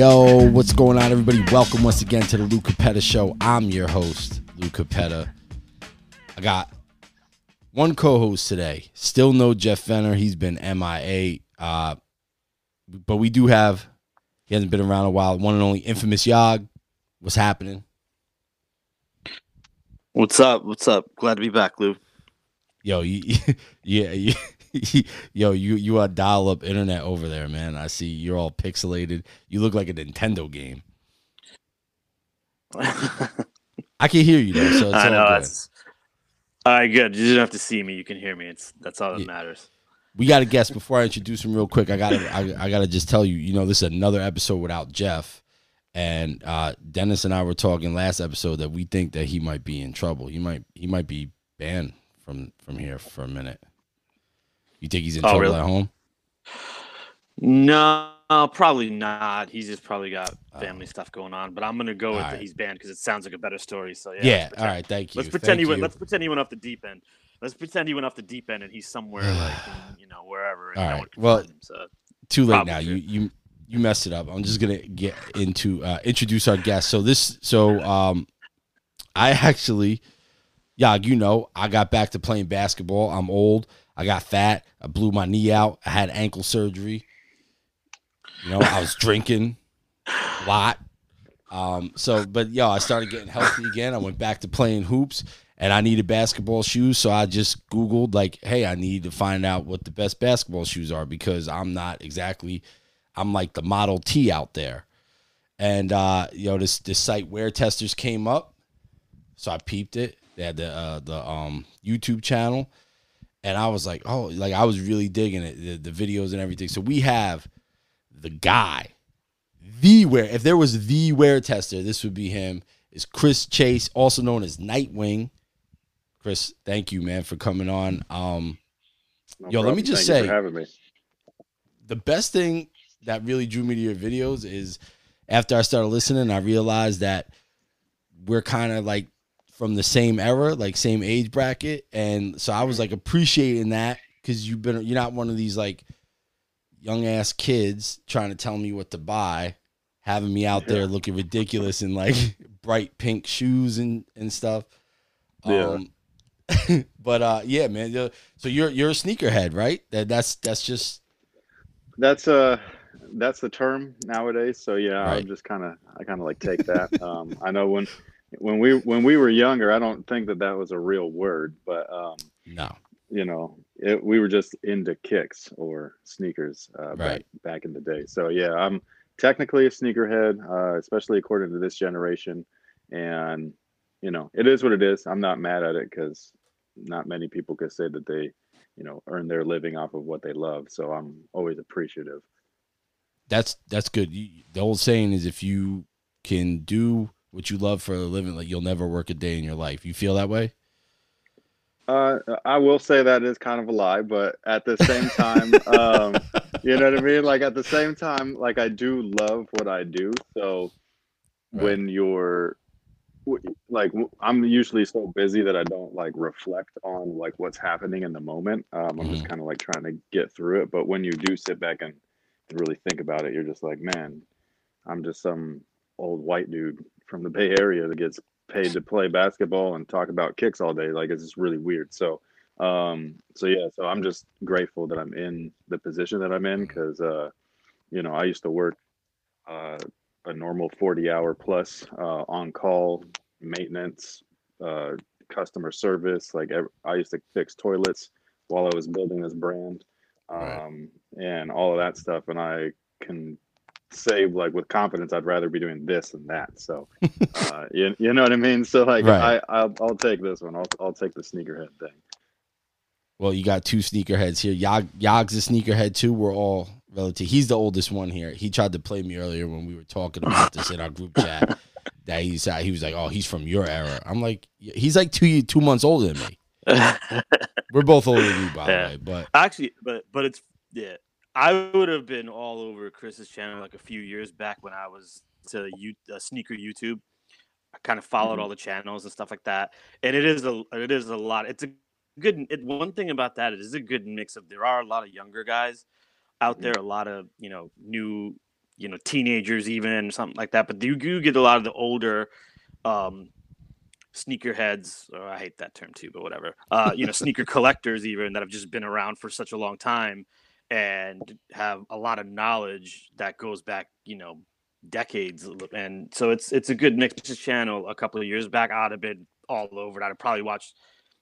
Yo, what's going on, everybody? Welcome once again to the Lou Capetta Show. I'm your host, Lou Capetta. I got one co-host today. Still no Jeff Fenner. He's been MIA. Uh, but we do have. He hasn't been around a while. One and only infamous Yag. What's happening? What's up? What's up? Glad to be back, Lou. Yo, you, yeah, you, yo, you you are dial up internet over there, man. I see you're all pixelated. You look like a Nintendo game. I can hear you though, so it's I all know. good. That's, all right, good. You don't have to see me. You can hear me. It's that's all that Yeah. matters. We got a guest before I introduce him real quick. I got to I, I got to just tell you, you know, this is another episode without Jeff, and uh, Dennis and I were talking last episode that we think that he might be in trouble. He might he might be banned from from here for a minute. You think he's in Oh, trouble really? at home? No, probably not. He's just probably got family Oh. stuff going on. But I'm gonna go with right. he's banned because it sounds like a better story. So yeah. Yeah. all right. Thank you. Let's pretend Thank he went. you. Let's pretend he went off the deep end. Let's pretend he went off the deep end and he's somewhere like in, you know wherever. And All no right. Well, him, so. too late Probably now. true. You you you messed it up. I'm just gonna get into uh, introduce our guest. So this so um, I actually, yeah, you know, I got back to playing basketball. I'm old. I got fat. I blew my knee out. I had ankle surgery. You know, I was drinking a lot. Um, so, but yo, I started getting healthy again. I went back to playing hoops, and I needed basketball shoes. So I just Googled like, hey, I need to find out what the best basketball shoes are because I'm not exactly, I'm like the Model T out there. And uh, you know, this this site WearTesters came up, so I peeped it. They had the uh, the um YouTube channel, and I was like, oh, like I was really digging it, the, the videos and everything. So we have the guy, the wear. If there was the wear tester, this would be him. Is Chris Chase, also known as Nightwing. Chris, thank you, man, for coming on. Um, No Yo, let me just Thank say- me. the best thing that really drew me to your videos is after I started listening, I realized that we're kind of like from the same era, like same age bracket, and so I was like appreciating that because you've been you're not one of these like young ass kids trying to tell me what to buy, having me out there looking ridiculous in like bright pink shoes and and stuff. Yeah. Um, but uh, yeah, man. So you're you're a sneakerhead, right? That that's that's just That's uh that's the term nowadays. So yeah, Right. I'm just kind of I kind of like take that. um, I know when when we when we were younger, I don't think that that was a real word, but um, no. you know, it, we were just into kicks or sneakers uh, back back in the day. So yeah, I'm technically a sneakerhead, uh, especially according to this generation, and you know, it is what it is. I'm not mad at it because not many people could say that they, you know, earn their living off of what they love. So I'm always appreciative. that's that's good. You, the old saying is if you can do what you love for a living, like you'll never work a day in your life. You feel that way? Uh, I will say that is kind of a lie, but at the same time, um, you know what I mean? Like at the same time, like I do love what I do. So Right. when you're like, I'm usually so busy that I don't like reflect on like what's happening in the moment. Um, I'm just kind of like trying to get through it. But when you do sit back and really think about it, you're just like, man, I'm just some old white dude from the Bay Area that gets paid to play basketball and talk about kicks all day. Like it's just really weird. So, um, so yeah, so I'm just grateful that I'm in the position that I'm in because, uh, you know, I used to work uh, a normal 40 hour plus uh, on call maintenance, uh, customer service. Like I used to fix toilets while I was building this brand Right. um, and all of that stuff. And I can say like with confidence, I'd rather be doing this than that. So, uh, you, you know what I mean? So like, Right. I, I'll, I'll take this one. I'll, I'll take the sneakerhead thing. Well, you got two sneakerheads here. Yag, Yag's a sneakerhead too. We're all relative. He's the oldest one here. He tried to play me earlier when we were talking about this in our group chat. That he's he was like, oh, he's from your era. I'm like, he's like two two months older than me. We're both older than you, by Yeah. the way. But Actually, but but it's yeah. I would have been all over Chris's channel like a few years back when I was to you uh, sneaker YouTube. I kind of followed Mhm. all the channels and stuff like that, and it is a it is a lot. It's a good. It, one thing about that it's a good mix of. There are a lot of younger guys out Mhm. there, a lot of you know new you know teenagers even something like that. But you do get a lot of the older um, sneakerheads. Or I hate that term too, but whatever. Uh, you know, sneaker collectors even that have just been around for such a long time and have a lot of knowledge that goes back, you know, decades. And so it's it's a good mix. mixed channel. A couple of years back, I'd have been all over it. I'd probably watched,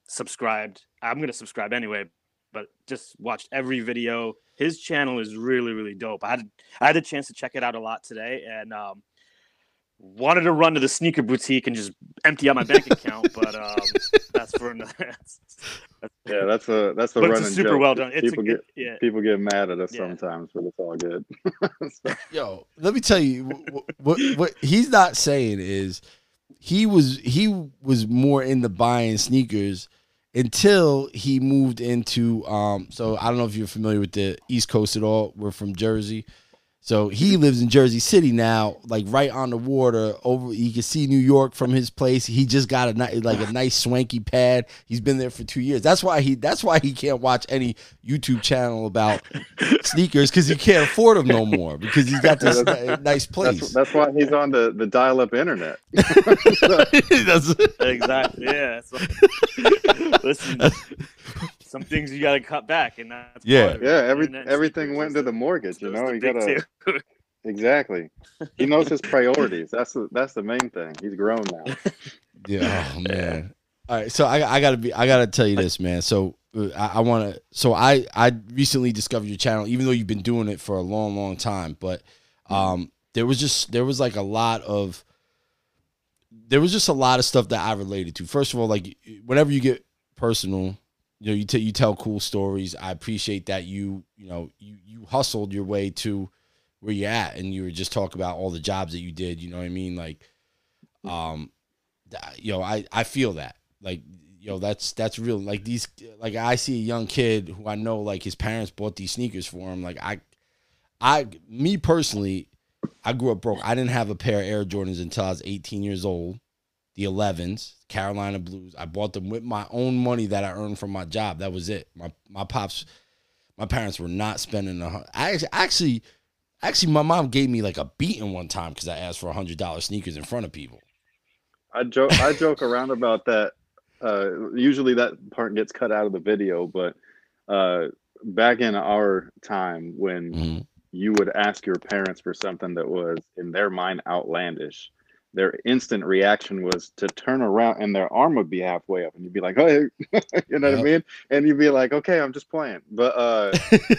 subscribed. I'm gonna subscribe anyway, but just watched every video. His channel is really really dope. I had I had a chance to check it out a lot today, and um, wanted to run to the sneaker boutique and just empty out my bank account, but um, that's for another. That's, that's, yeah, that's a that's a but running it's super joke. well done. It's people a, get yeah. people get mad at us Yeah. sometimes, but it's all good. So, Yo, let me tell you what, what what he's not saying is he was he was more into buying sneakers until he moved into um so I don't know if you're familiar with the East Coast at all. We're from Jersey. So he lives in Jersey City now, like right on the water. Over, you can see New York from his place. He just got a ni- like a nice swanky pad. He's been there for two years. That's why he. That's why he can't watch any YouTube channel about sneakers because he can't afford them no more because he's got this nice place. that's that's why he's on the the dial up internet. Exactly. Yeah. Listen, some things you got to cut back, and that's Yeah. part of. Yeah, every Internet everything went to the mortgage. You know, you gotta exactly. He knows his priorities. That's the that's the main thing. He's grown now. Yeah, oh man. All right, so I, I gotta be I gotta tell you this, man. So uh, I, I want to. So I I recently discovered your channel, even though you've been doing it for a long, long time. But um, there was just there was like a lot of there was just a lot of stuff that I related to. First of all, like whenever you get personal, you know, you tell you tell cool stories. I appreciate that you you know you you hustled your way to where you're at, and you were just talk about all the jobs that you did. You know what I mean? Like, um, you know, I I feel that like you know that's that's real. Like these, like I see a young kid who I know like his parents bought these sneakers for him. Like I, I me personally, I grew up broke. I didn't have a pair of Air Jordans until I was 18 years old. The 11s, Carolina Blues. I bought them with my own money that I earned from my job. That was it. My my pops, my parents were not spending a. hun- I actually, actually, actually, my mom gave me like a beating one time because I asked for a hundred dollar sneakers in front of people. I joke I joke around about that. Uh, usually that part gets cut out of the video, but uh, back in our time when Mhm. you would ask your parents for something that was in their mind outlandish, their instant reaction was to turn around and their arm would be halfway up, and you'd be like, "Hey," you know what I mean? And you'd be like, "Okay, I'm just playing," but uh,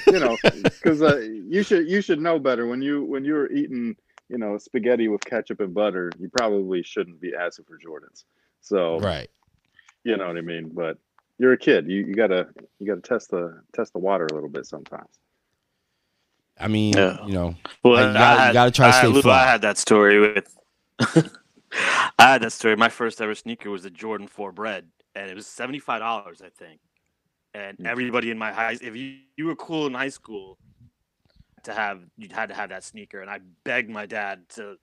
you know, because uh, you should you should know better when you when you're eating you know spaghetti with ketchup and butter, you probably shouldn't be asking for Jordans. So right. you know what I mean. But you're a kid. You you gotta you gotta test the test the water a little bit sometimes. I mean, Yeah. you know, Well, you gotta- I you gotta try to I, stay Lou, fly. I had that story with. I had that story. My first ever sneaker was a Jordan Four Bread, and it was seventy five dollars, I think. And Mm. everybody in my high, if you, you were cool in high school, to have you had to have that sneaker, and I begged my dad to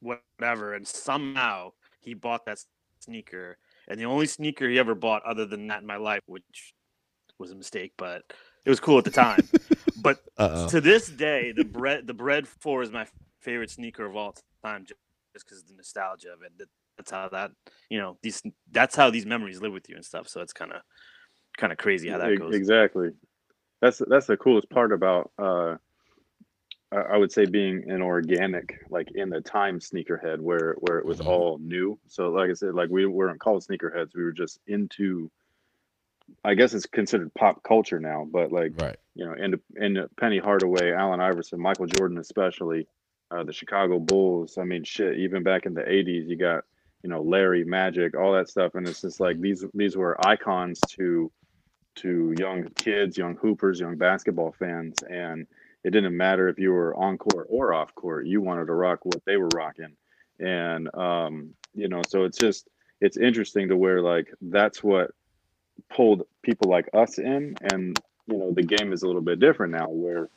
whatever, and somehow he bought that sneaker, and the only sneaker he ever bought other than that in my life, which was a mistake, but it was cool at the time. but uh to this day, the bread the bread four is my favorite sneaker of all time, just because of the nostalgia of it. that's how that you know these that's how these memories live with you and stuff. So it's kind of kind of crazy how that goes. Exactly. That's that's the coolest part about uh, I I would say being an organic, like in the time sneakerhead, where where it was Mhm. all new. So like I said, like we weren't called sneakerheads. We were just into. I guess it's considered pop culture now, but like right. you know, in in Penny Hardaway, Allen Iverson, Michael Jordan, especially uh, the Chicago Bulls. I mean, shit. Even back in the '80s, you got you know Larry, Magic, all that stuff, and it's just like these these were icons to to young kids, young hoopers, young basketball fans, and it didn't matter if you were on court or off court. You wanted to rock what they were rocking, and um, you know, so it's just it's interesting to where like that's what pulled people like us in and you know the game is a little bit different now where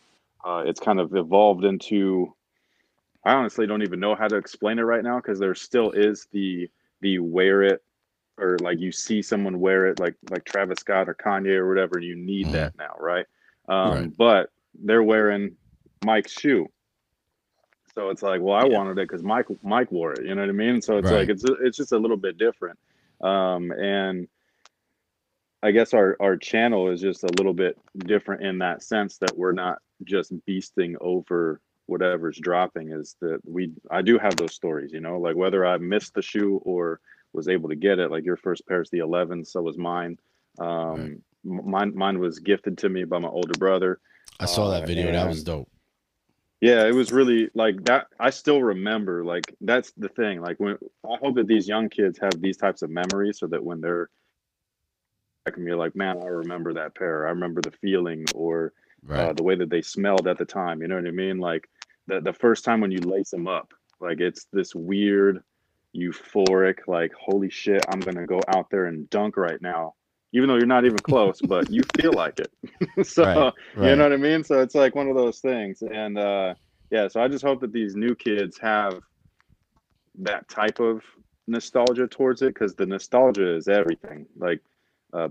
uh, it's kind of evolved into i honestly don't even know how to explain it right now because there still is the the wear it or like you see someone wear it like like travis scott or kanye or whatever and you need Mhm. that now right um Right. but they're wearing mike's shoe So it's like, well, I Yeah. wanted it because Mike Mike wore it. You know what I mean? So it's Right. like it's it's just a little bit different. Um, and I guess our our channel is just a little bit different in that sense that we're not just beasting over whatever's dropping. Is that we I do have those stories, you know, like whether I missed the shoe or was able to get it. Like your first pair is the 11, so was mine. Um, Right. mine mine was gifted to me by my older brother. I saw Uh, that video. That was dope. Yeah, it was really like that. I still remember, like, that's the thing. Like, when I hope that these young kids have these types of memories so that when they're, I can be like, man, I remember that pair. I remember the feeling or uh, the way that they smelled at the time. You know what I mean? Like, the, the first time when you lace them up, like, it's this weird, euphoric, like, holy shit, I'm to go out there and dunk right now. Even though you're not even close, but you feel like it. so, Right, you know what I mean? So it's like one of those things. And uh yeah, so I just hope that these new kids have that type of nostalgia towards it because the nostalgia is everything. Like uh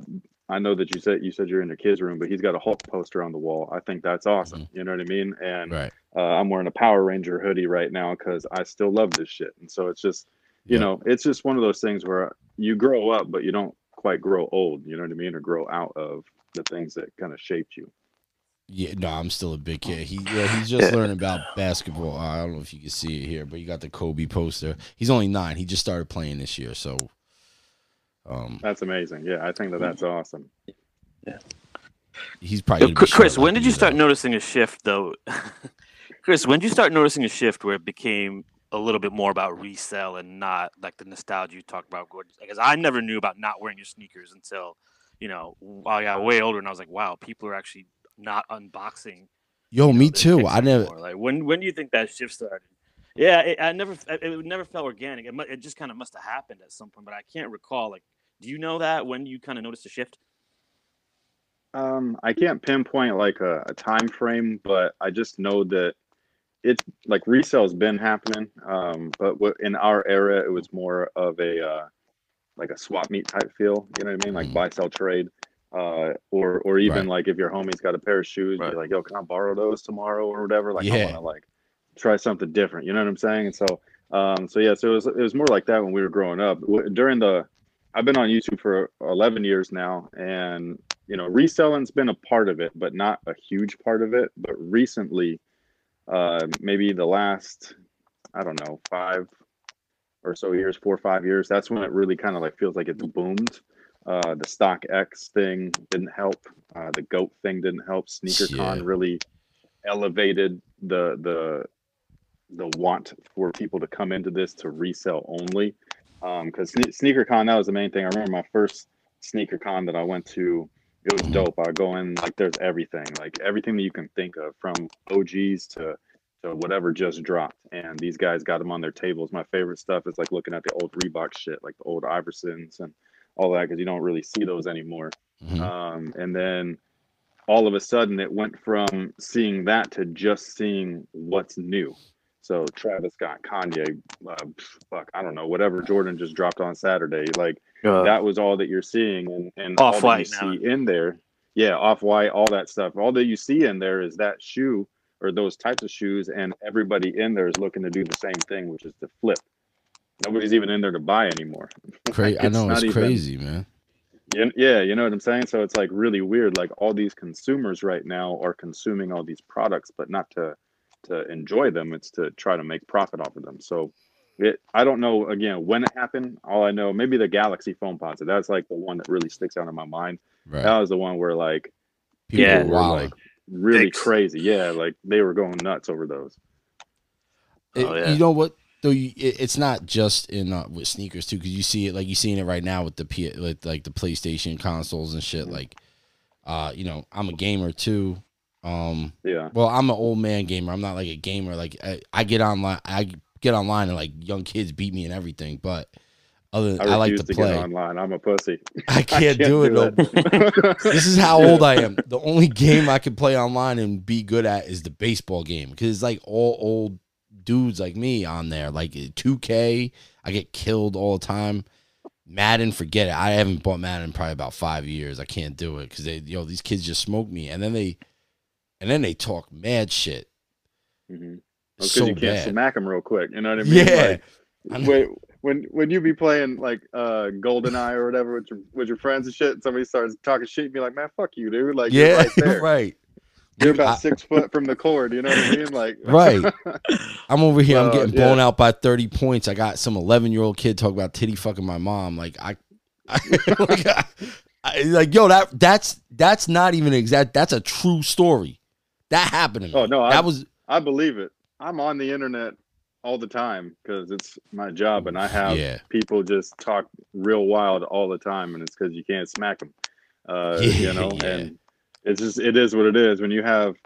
I know that you said you said you're in the kids room, but he's got a Hulk poster on the wall. I think that's awesome. You know what I mean? And Right. uh, I'm wearing a Power Ranger hoodie right now because I still love this shit. And so it's just, you Yeah. know, it's just one of those things where you grow up, but you don't quite grow old. You know what I mean? Or grow out of the things that kind of shaped you. Yeah, no, I'm still a big kid. He yeah, he's just learning about basketball. I don't know if you can see it here, but you got the Kobe poster. He's only nine. He just started playing this year, so um, That's amazing. Yeah, I think that that's awesome. Yeah. He's probably. Yo, Chris, when did you start though. noticing a shift, though? Chris, when did you start noticing a shift where it became a little bit more about resell and not like the nostalgia you talked about? Gordon? Because I never knew about not wearing your sneakers until, you know, I got way older and I was like, wow, people are actually not unboxing. Yo, you know, me too. I never. anymore. Like when when do you think that shift started? Yeah, it, I never it, it never felt organic. It, it just kind of must have happened at some point, but I can't recall. Like, do you know that when you kind of noticed a shift? Um, I can't pinpoint like a, a time frame, but I just know that it's like resale's been happening. Um, but what in our era, it was more of a uh, like a swap meet type feel. You know what I mean? Like Mhm. buy sell trade. Uh, or or even Right. like if your homie's got a pair of shoes, Right. you're like, yo, can I borrow those tomorrow or whatever? Like I want to like try something different. You know what I'm saying? And so um, so yeah, so it was it was more like that when we were growing up. W- During the I've been on YouTube for 11 years now, and you know, reselling's been a part of it, but not a huge part of it. But recently, uh, maybe the last, I don't know, five or so years, four or five years, that's when it really kind of like feels like it's boomed. Uh, the StockX thing didn't help. Uh, the Goat thing didn't help. SneakerCon Yeah. really elevated the the the want for people to come into this to resell only. Because sne- SneakerCon, that was the main thing. I remember my first sneaker con that I went to. It was dope. I go in like there's everything, like everything that you can think of, from OGs to to whatever just dropped. And these guys got them on their tables. My favorite stuff is like looking at the old Reebok shit, like the old Iversons and all that, because you don't really see those anymore. Mhm. Um, and then all of a sudden it went from seeing that to just seeing what's new. So Travis Scott, Kanye, uh, fuck, I don't know, whatever Jordan just dropped on Saturday, like that was all that you're seeing, and and all that you Off-White now. see in there, yeah, off white, all that stuff. All that you see in there is that shoe or those types of shoes, and everybody in there is looking to do the same thing, which is to flip. Nobody's even in there to buy anymore. Cra- I know it's even- crazy, man. Yeah, yeah, you know what I'm saying. So it's like really weird. Like all these consumers right now are consuming all these products, but not to to enjoy them. It's to try to make profit off of them. So it, I don't know again when it happened. All I know, maybe the Galaxy Foamposite. That's like the one that really sticks out in my mind. Right. That was the one where like People Yeah. were were wilding. like really Thanks. crazy. Yeah, like they were going nuts over those. It- Oh, yeah. You know what? Though you, it, it's not just in uh, with sneakers too, because you see it like you seeing it right now with the P, like, like the PlayStation consoles and shit. Like, uh, you know, I'm a gamer too. Um, Yeah, well, I'm an old man gamer. I'm not like a gamer. Like I, I get online, I get online and like young kids beat me and everything. But other, I, I, like to to, play. online. I'm a pussy. I can't, do it. no that. this is how old I am. The only game I can play online and be good at is the baseball game because it's like all old dudes like me on there. Like 2K, I get killed all the time. Madden, forget it. I haven't bought Madden in probably about five years. I can't do it because they, yo, these kids just smoke me, and then they, and then they talk mad shit. Mhm. because so you can't bad. smack them real quick. You know what I mean? Yeah. Like, when, when when you be playing like uh GoldenEye or whatever with your with your friends and shit, and somebody starts talking shit, you be like, man, fuck you, dude. Like, you're yeah, right there. right. You're about I- six foot from the cord. You know what I mean? Like, Right. I'm over here. I'm Uh, getting yeah. blown out by 30 points. I got some 11 year old kid talk about titty fucking my mom. Like I, I, like, I, I- like, yo, that that's that's not even exact. That's a true story. That happened to me. Oh, no, I- that was I believe it. I'm on the internet all the time because it's my job, and I have yeah, people just talk real wild all the time, and it's because you can't smack them. Uh, Yeah, you know, yeah. and it's just it is what it is. When you have,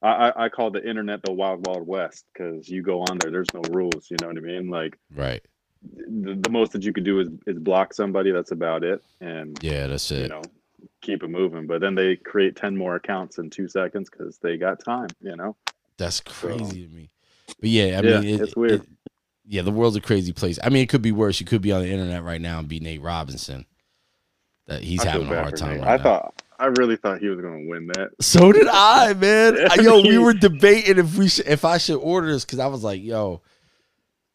I, I, I call the internet the wild wild west because you go on there, there's no rules. You know what I mean? Like right. the, the most that you could do is is block somebody. That's about it, and Yeah, that's it. you know keep it moving. But then they create ten more accounts in two seconds because they got time. You know. That's crazy to me. But yeah, I Yeah, mean, it, it's weird. it- yeah, the world's a crazy place. I mean, it could be worse. You could be on the internet right now and be Nate Robinson. That he's I having a hard time. Right I now. thought I really thought he was going to win that. So did I, man. Yo, we were debating if we should, if I should order this because I was like, yo,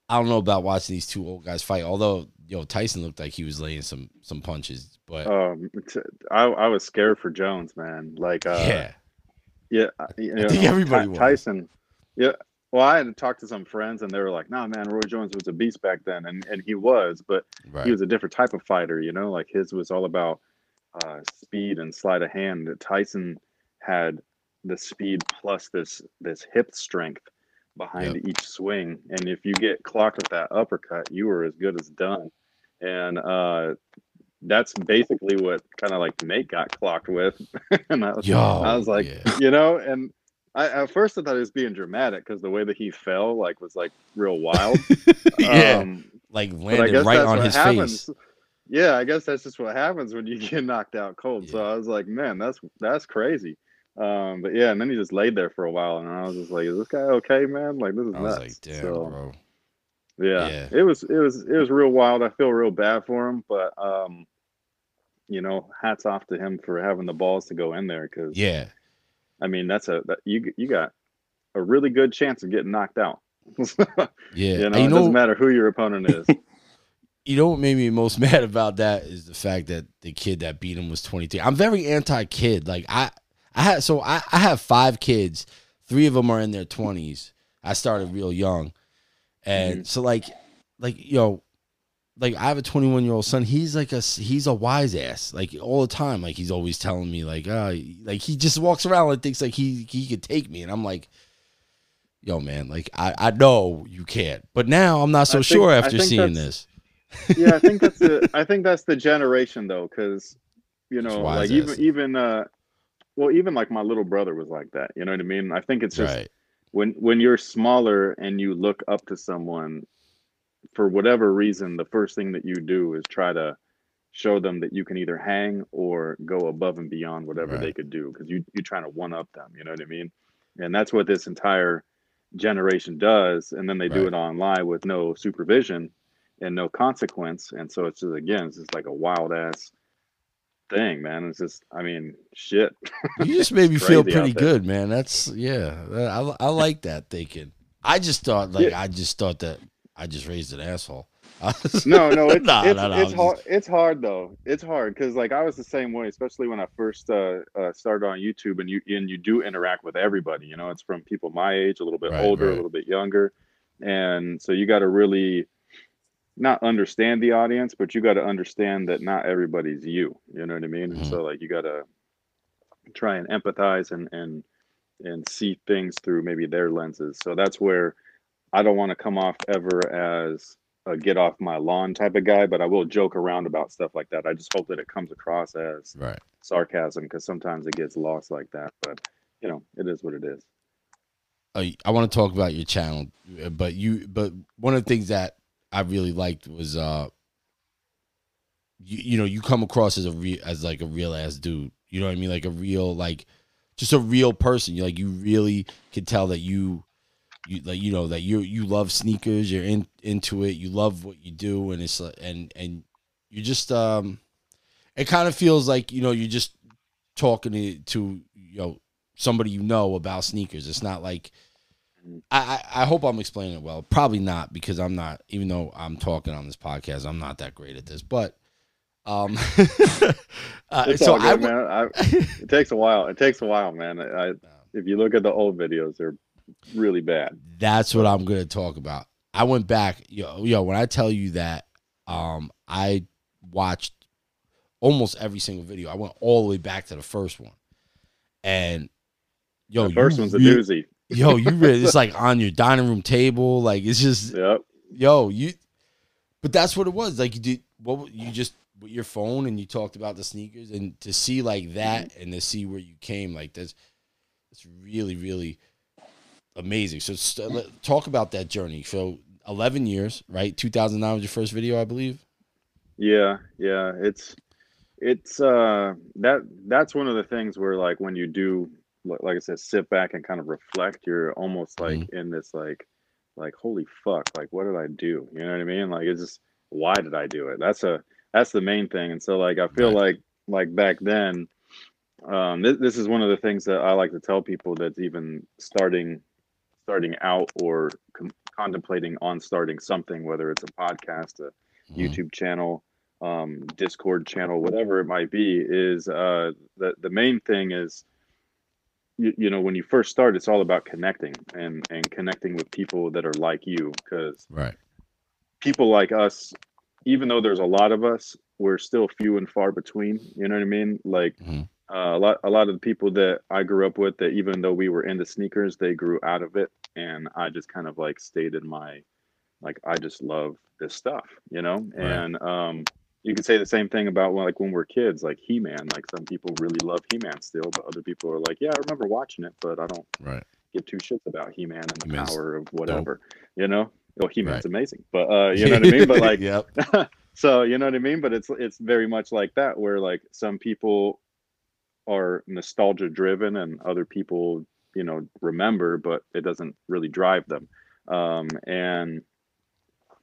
I don't know about watching these two old guys fight. Although, yo, Tyson looked like he was laying some some punches, but Um, t- I I was scared for Jones, man. Like, uh, yeah, yeah, you know, think everybody was. Tyson. Yeah. Well, I had to talk to some friends, and they were like, "Nah, man, Roy Jones was a beast back then," and and he was, but right, he was a different type of fighter. You know, like his was all about uh, speed and sleight of hand. Tyson had the speed plus this this hip strength behind Yep. each swing, and if you get clocked with that uppercut, you were as good as done. And uh, that's basically what kind of like Nate got clocked with. and I was, yo, I was like, yeah. you know, and I at first I thought he was being dramatic because the way that he fell like was like real wild. yeah, Um, like landed right on his happens. face. Yeah, I guess that's just what happens when you get knocked out cold. So I was like, man, that's that's crazy. Um, but yeah, and then he just laid there for a while, and I was just like, is this guy okay, man? Like this is I was nuts. like, damn, so bro. Yeah, Yeah. it was it was it was real wild. I feel real bad for him, but um, you know, hats off to him for having the balls to go in there because Yeah, I mean that's a that, you you got a really good chance of getting knocked out. yeah. you know, you it know, doesn't matter who your opponent is. you know what made me most mad about that is the fact that the kid that beat him was 23. I'm very anti-kid. Like I, I had so I, I have five kids. Three of them are in their 20s. I started real young, and so like, like yo, like I have a 21 year old son. He's like a he's a wise ass. Like all the time. Like he's always telling me like, uh, like he just walks around and thinks like he he could take me, and I'm like. Yo, man, like I, I know you can't, but now I'm not so I sure after seeing this. yeah, I think that's the I think that's the generation though, because you know, like even even uh, well, even like my little brother was like that. You know what I mean? I think it's just right. When when you're smaller and you look up to someone, for whatever reason, the first thing that you do is try to show them that you can either hang or go above and beyond whatever they could do because you you're trying to one up them. You know what I mean? And that's what this entire generation does. And then they do it online with no supervision and no consequence. And so it's just again, it's just like a wild ass thing, man. It's just, I mean, shit. You just made me feel pretty good, man. That's yeah. I, I like that thinking. I just thought like Yeah. I just thought that I just raised an asshole. no, no, it's Nah, it's, nah, nah, it's I'm hard. It's hard though. It's hard because like I was the same way, especially when I first uh, uh, started on YouTube, and you and you do interact with everybody. You know, it's from people my age, a little bit Right, older, right. a little bit younger, and so you got to really not understand the audience, but you got to understand that not everybody's you. You know what I mean? And Mhm. so like you got to try and empathize and and and see things through maybe their lenses. So that's where I don't want to come off ever as a get off my lawn type of guy, but I will joke around about stuff like that. I just hope that it comes across as right. sarcasm because sometimes it gets lost like that. But you know, it is what it is. Uh, I want to talk about your channel, but you but one of the things that I really liked was uh you, you know you come across as a real as like a real ass dude. You know what I mean? Like a real like just a real person. You like you really can tell that you you like you know that you you love sneakers. You're in into it. You love what you do, and it's like and and you just um it kind of feels like you know you're just talking to, to you know somebody you know about sneakers. It's not like I, I I hope I'm explaining it well. Probably not because I'm not. Even though I'm talking on this podcast, I'm not that great at this. But um, uh, It's so all good, I man. I, it takes a while. It takes a while, man. I, if you look at the old videos, they're really bad. That's what I'm gonna talk about. I went back, yo, yo. When I tell you that, um, I watched almost every single video. I went all the way back to the first one, and yo, the first one's a doozy. Yo, you really, it's like on your dining room table. Like it's just, Yep. yo, you. But that's what it was. Like you did what you just with your phone and you talked about the sneakers and to see like that and to see where you came like that's it's really really amazing. So st- talk about that journey. So 11 years, right? 2009 was your first video, I believe. Yeah, yeah. It's it's uh that that's one of the things where like when you do like I said, sit back and kind of reflect, you're almost like in this like like holy fuck, like what did I do? You know what I mean? Like it's just why did I do it? That's a that's the main thing. And so like I feel Right. like like back then, um this, this is one of the things that I like to tell people that's even starting starting out or com- contemplating on starting something, whether it's a podcast, a Mhm. YouTube channel, um, Discord channel, whatever it might be, is uh, the the main thing is, you, you know, when you first start, it's all about connecting and and connecting with people that are like you, because Right. people like us, even though there's a lot of us, we're still few and far between. You know what I mean? Like Mhm. uh, a lot a lot of the people that I grew up with, that even though we were into sneakers, they grew out of it, and I just kind of like stayed in my like I just love this stuff, you know. Right. And um, you could say the same thing about like when we're kids, like He Man. Like some people really love He Man still, but other people are like, yeah, I remember watching it, but I don't Right. give two shits about He Man and the He-Man's power of whatever, you know. Oh, He Man's Right. amazing, but uh, you know what I mean. But like, yep. so you know what I mean. But it's it's very much like that, where like some people are nostalgia driven, and other people, you know, remember, but it doesn't really drive them. Um, and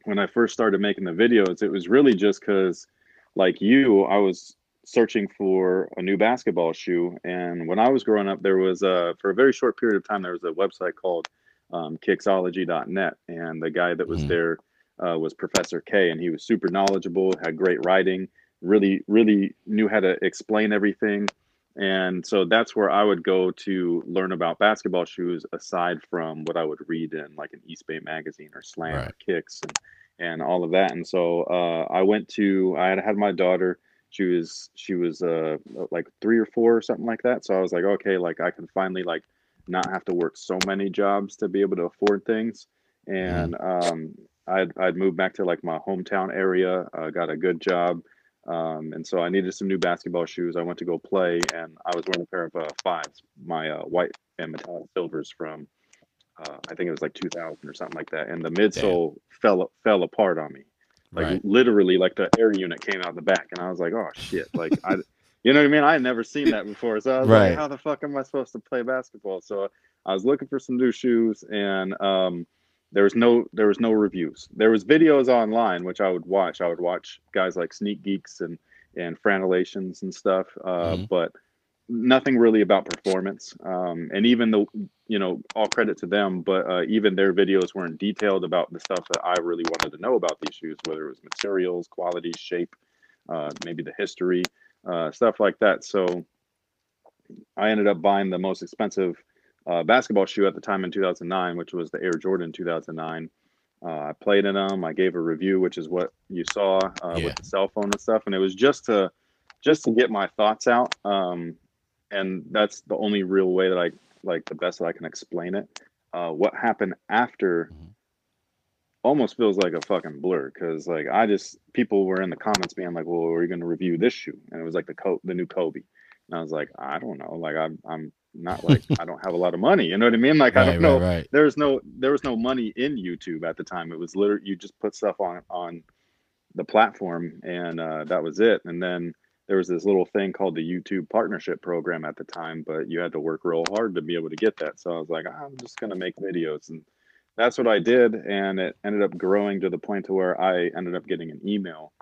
when I first started making the videos, it was really just because, like you, I was searching for a new basketball shoe. And when I was growing up, there was a for a very short period of time there was a website called um, Kicksology.net, and the guy that was Mhm. there uh, was Professor K, and he was super knowledgeable, had great writing, really really knew how to explain everything. And so that's where I would go to learn about basketball shoes, aside from what I would read in like an Eastbay magazine or Slam or Kicks and, and all of that. And so uh, I went to I had had my daughter. She was she was uh, like three or four or something like that. So I was like, okay, like I can finally like not have to work so many jobs to be able to afford things. And um, I'd I'd moved back to like my hometown area. Uh, got a good job. Um, and so I needed some new basketball shoes. I went to go play, and I was wearing a pair of uh, fives, my uh, white and metallic silvers from, uh, I think it was like 2000 or something like that. And the midsole fell fell apart on me, like Right. literally, like the air unit came out the back, and I was like, oh shit, like I, you know what I mean? I had never seen that before, so I was Right. like, how the fuck am I supposed to play basketball? So I was looking for some new shoes, and um, there was no there was no reviews. There was videos online which I would watch. I would watch guys like Sneak Geeks and and Franelations and stuff, uh, Mhm. but nothing really about performance. Um, and even the you know all credit to them, but uh, even their videos weren't detailed about the stuff that I really wanted to know about these shoes, whether it was materials, quality, shape, uh, maybe the history, uh, stuff like that. So I ended up buying the most expensive uh, basketball shoe at the time in 2009, which was the Air Jordan 2009. Uh, I played in them. I gave a review, which is what you saw uh, Yeah. with the cell phone and stuff, and it was just to just to get my thoughts out. Um, and that's the only real way that I like the best that I can explain it. Uh, what happened after Mhm. almost feels like a fucking blur because like I just people were in the comments being like, "Well, are you going to review this shoe?" And it was like the co- the new Kobe, and I was like, "I don't know. Like I'm I'm not like I don't have a lot of money. You know what I mean? Like I don't know. right, right. There was no there was no money in YouTube at the time. It was literally you just put stuff on on the platform and uh, that was it. And then there was this little thing called the YouTube partnership program at the time, but you had to work real hard to be able to get that. So I was like, I'm just gonna make videos, and that's what I did. And it ended up growing to the point to where I ended up getting an email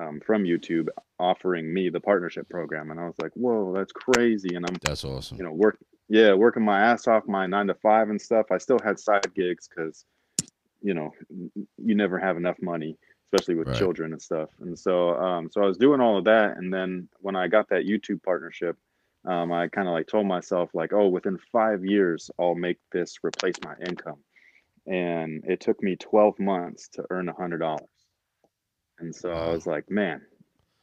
um, from YouTube offering me the partnership program, and I was like, whoa, that's crazy. And I'm That's awesome. you know work yeah, working my ass off my nine to five and stuff. I still had side gigs because, you know, you never have enough money, especially with Right. children and stuff. And so, um, so I was doing all of that, and then when I got that YouTube partnership, um, I kind of like told myself like, oh, within five years, I'll make this replace my income. And it took me 12 months to earn a hundred dollars. And so I was like, man,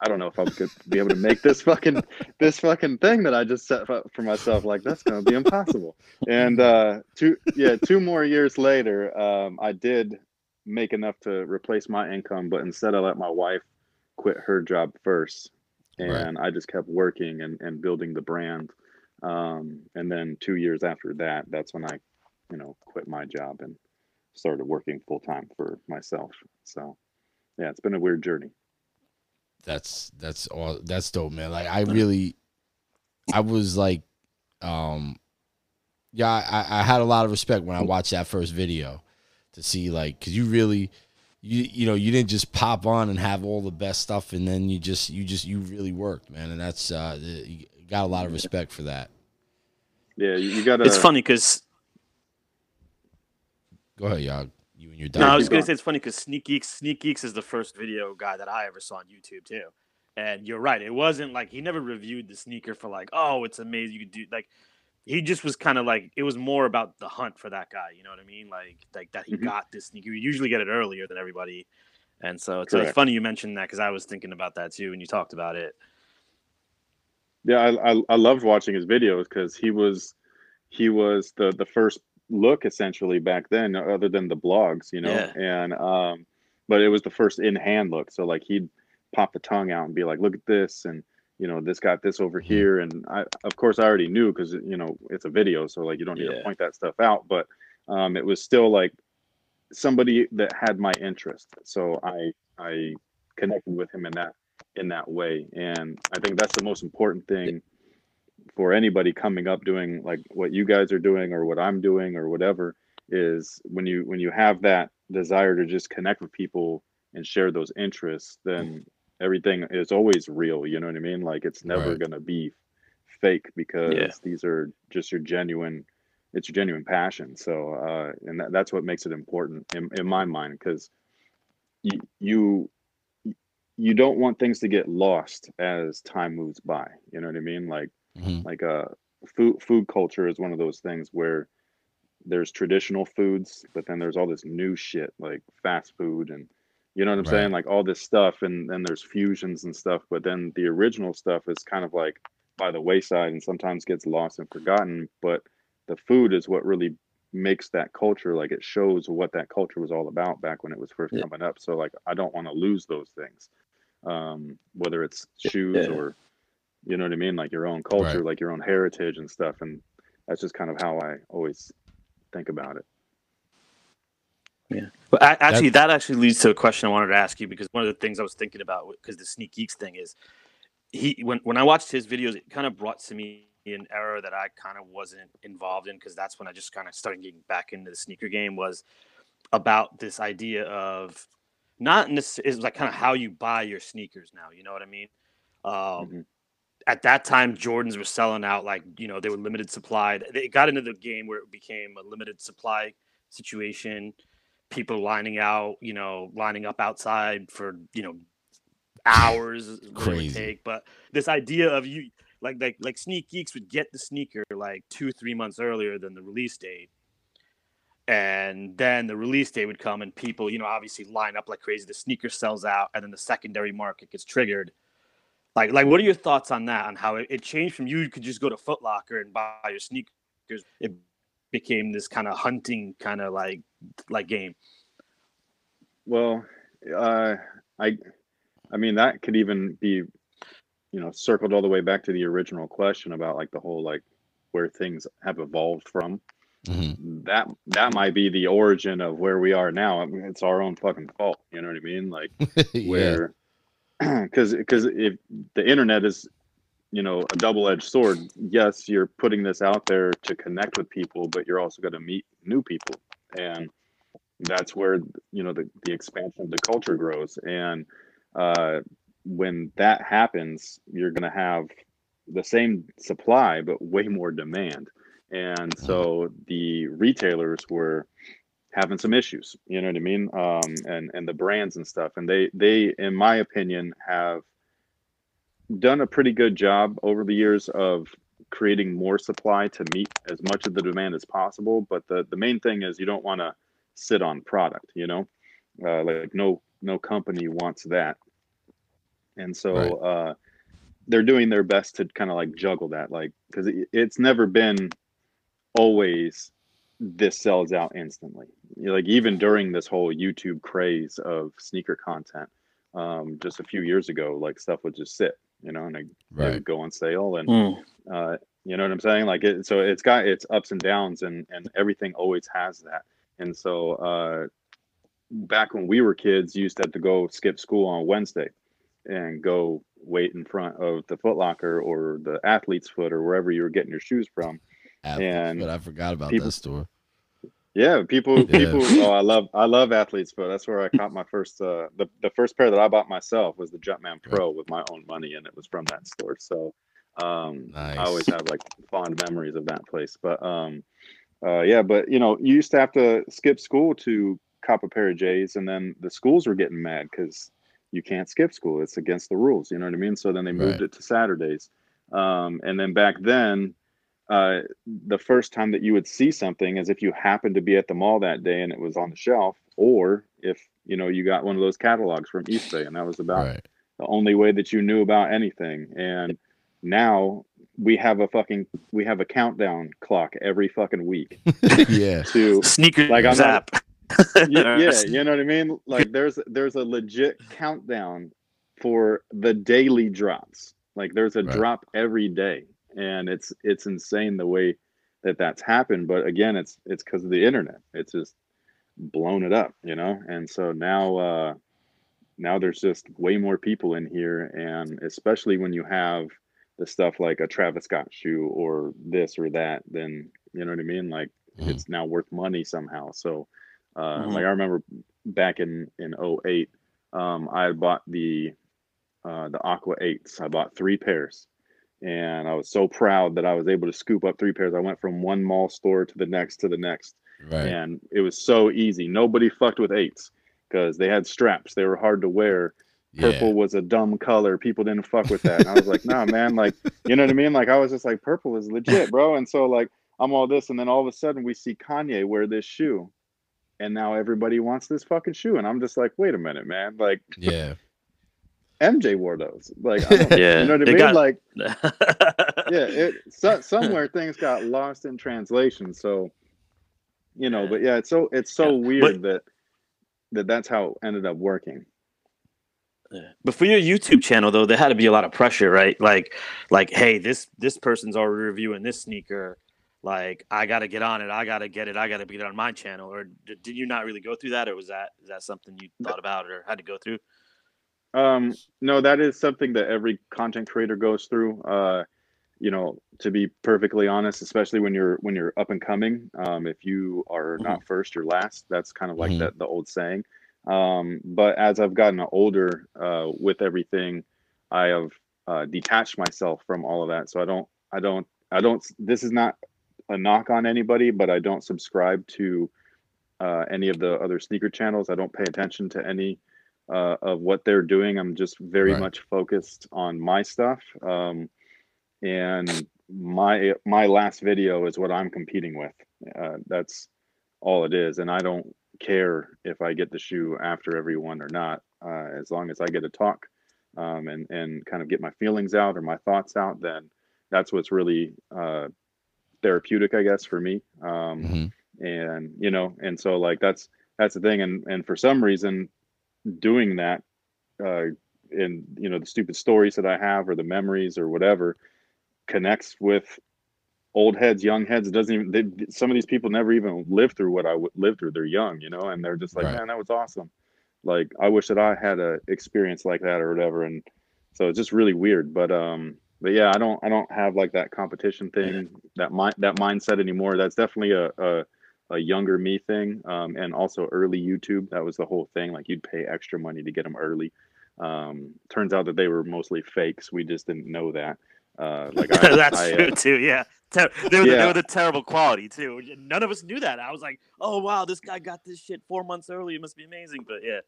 I don't know if I'm gonna be able to make this fucking this fucking thing that I just set up for myself. Like that's gonna be impossible. And uh, two yeah, two more years later, um, I did make enough to replace my income, but instead I let my wife quit her job first, Right. and I just kept working and, and building the brand. Um, and then two years after that, that's when I, you know, quit my job and started working full time for myself. So, yeah, it's been a weird journey. That's that's all. That's dope, man. Like I really, I was like, um, yeah, I, I had a lot of respect when I watched that first video to see like, cause you really, you you know, you didn't just pop on and have all the best stuff, and then you just you just you really worked, man, and that's uh, you got a lot of respect for that. Yeah, you, you gotta. It's funny because Go ahead, y'all. You and your no, I was gonna say it's funny because Sneak Geeks, Sneak Geeks is the first video guy that I ever saw on YouTube too. And you're right, it wasn't like he never reviewed the sneaker for like, oh, it's amazing. You could do like he just was kind of like it was more about the hunt for that guy. You know what I mean? Like like that he Mhm. got this sneaker. You usually get it earlier than everybody. And so it's, it's funny you mentioned that because I was thinking about that too when you talked about it. Yeah, I, I, I loved watching his videos because he was he was the the first look essentially back then, other than the blogs, you know. Yeah. And um, but it was the first in hand look. So like he'd pop the tongue out and be like, "Look at this," and you know, this got this over Mhm. here. And I, of course, I already knew because you know it's a video, so like you don't need Yeah. to point that stuff out. But um, it was still like somebody that had my interest, so I I connected with him in that in that way. And I think that's the most important thing for anybody coming up doing like what you guys are doing or what I'm doing or whatever is when you when you have that desire to just connect with people and share those interests, then everything is always real. You know what I mean? Like it's never Right. gonna be fake because Yeah. these are just your genuine it's your genuine passion. So uh and that, that's what makes it important in, in my mind because you, you you don't want things to get lost as time moves by. You know what I mean? Like Mhm. like uh food food culture is one of those things where there's traditional foods, but then there's all this new shit like fast food and you know what I'm Right. saying? Like all this stuff and then there's fusions and stuff, but then the original stuff is kind of like by the wayside and sometimes gets lost and forgotten. But the food is what really makes that culture like it shows what that culture was all about back when it was first Yeah. coming up. So like I don't want to lose those things. Um, whether it's shoes Yeah. or you know what I mean, like your own culture, Right. like your own heritage and stuff. And that's just kind of how I always think about it. But a- actually, that actually leads to a question I wanted to ask you because one of the things I was thinking about because the Sneak Geeks thing is he when when I watched his videos, it kind of brought to me an era that I kind of wasn't involved in because that's when I just kind of started getting back into the sneaker game was about this idea of not this is like kind of how you buy your sneakers now. You know what I mean? Um, Mhm. At that time, Jordans were selling out like you know they were limited supply. They got into the game where it became a limited supply situation people lining out, you know, lining up outside for, you know, hours is what it would Crazy. take. But this idea of you like like like sneak geeks would get the sneaker like two, three months earlier than the release date. And then the release date would come and people, you know, obviously line up like crazy. The sneaker sells out and then the secondary market gets triggered. Like like what are your thoughts on that? On how it, it changed from you could just go to Foot Locker and buy your sneakers. It became this kind of hunting kind of like like game. Well, uh, I, I mean, that could even be, you know, circled all the way back to the original question about like the whole like where things have evolved from. Mhm. That that might be the origin of where we are now. I mean, it's our own fucking fault. You know what I mean? Like yeah. where, because because if the internet is, you know, a double edged sword. Yes, you're putting this out there to connect with people, but you're also going to meet new people, and that's where you know the, the expansion of the culture grows and uh, when that happens you're going to have the same supply but way more demand and so the retailers were having some issues. You know what I mean? Um, and and the brands and stuff, and they they, in my opinion, have done a pretty good job over the years of creating more supply to meet as much of the demand as possible. But the the main thing is you don't want to sit on product. You know, uh, like no no company wants that, and so. Right. Uh, they're doing their best to kind of like juggle that like because it, it's never been always this sells out instantly. Like even during this whole YouTube craze of sneaker content, um, just a few years ago, like stuff would just sit, you know, and they Right. would go on sale, and Mm. uh, you know what I'm saying? Like it, so it's got its ups and downs, and and everything always has that. And so uh, back when we were kids, you used to have to go skip school on Wednesday and go wait in front of the Foot Locker or the Athlete's Foot or wherever you were getting your shoes from. And but I forgot about people- that store. Yeah, people, Yeah. people. Oh, I love, I love athlete's but That's where I caught my first. Uh, the the first pair that I bought myself was the Jumpman Pro with my own money, and it was from that store. So, um, Nice. I always have like fond memories of that place. But, um, uh, yeah, but you know, you used to have to skip school to cop a pair of J's, and then the schools were getting mad because you can't skip school; it's against the rules. You know what I mean? So then they moved Right. it to Saturdays, um, and then back then uh, the first time that you would see something is if you happened to be at the mall that day and it was on the shelf, or if you know you got one of those catalogs from Eastbay, and that was about Right. the only way that you knew about anything. And now we have a fucking we have a countdown clock every fucking week yeah. to Sneaker Like, I'm not- yeah, yeah, you know what I mean? Like there's there's a legit countdown for the daily drops. Like there's a Right. drop every day, and it's it's insane the way that that's happened. But again, it's it's because of the internet. It's just blown it up, you know. And so now uh, now there's just way more people in here, and especially when you have the stuff like a Travis Scott shoe or this or that, then you know what I mean. Like Mhm. it's now worth money somehow. So, uh, Mhm. like I remember back in in 08, um, I bought the uh, the Aqua Eights. I bought three pairs, and I was so proud that I was able to scoop up three pairs. I went from one mall store to the next to the next, Right. and it was so easy. Nobody fucked with eights because they had straps. They were hard to wear. Purple Yeah. was a dumb color. People didn't fuck with that. And I was like, nah, man, like, you know what I mean? Like, I was just like, purple is legit, bro. And so, like, I'm all this, and then all of a sudden, we see Kanye wear this shoe, and now everybody wants this fucking shoe, and I'm just like, wait a minute, man. Like, Yeah. MJ wore those. Like, I don't, Yeah, you know what I mean? got- like, yeah, it so, somewhere things got lost in translation. So, you know, Yeah. but yeah, it's so it's so Yeah, weird that that that's how it ended up working. But for your YouTube channel though, there had to be a lot of pressure, right? Like, like, hey, this this person's already reviewing this sneaker. Like, I got to get on it. I got to get it. I got to get it on my channel. Or did you not really go through that, or was that is that something you thought about or had to go through? Um, no, that is something that every content creator goes through. Uh, you know, to be perfectly honest, especially when you're when you're up and coming, um, if you are not first, you're last. That's kind of like Mhm. that the old saying. Um, but as I've gotten older, uh, with everything, I have uh, detached myself from all of that. So I don't, I don't, I don't. This is not a knock on anybody, but I don't subscribe to uh, any of the other sneaker channels. I don't pay attention to any uh, of what they're doing. I'm just very Right. much focused on my stuff. Um, and my my last video is what I'm competing with. Uh, that's all it is, and I don't care if I get the shoe after everyone or not, uh, as long as I get to talk um, and and kind of get my feelings out or my thoughts out. Then that's what's really uh, therapeutic, I guess, for me. Um, Mhm. and you know and so like that's that's the thing and and for some reason doing that uh in you know the stupid stories that i have or the memories or whatever connects with old heads young heads. It doesn't even they, some of these people never even lived through what i w- lived through. They're young you know and they're just like Right. man that was awesome. Like i wish that i had a experience like that or whatever and so it's just really weird. But um but yeah i don't i don't have like that competition thing that mind that mindset anymore. That's definitely a, a a younger me thing um, and also early youtube that was the whole thing like you'd pay extra money to get them early um, turns out that they were mostly fakes we just didn't know that Uh, like I, That's I, uh, true too. Yeah, Ter- they, were they Yeah. were the terrible quality too. None of us knew that. I was like, oh wow, this guy got this shit four months early. It must be amazing. But yeah,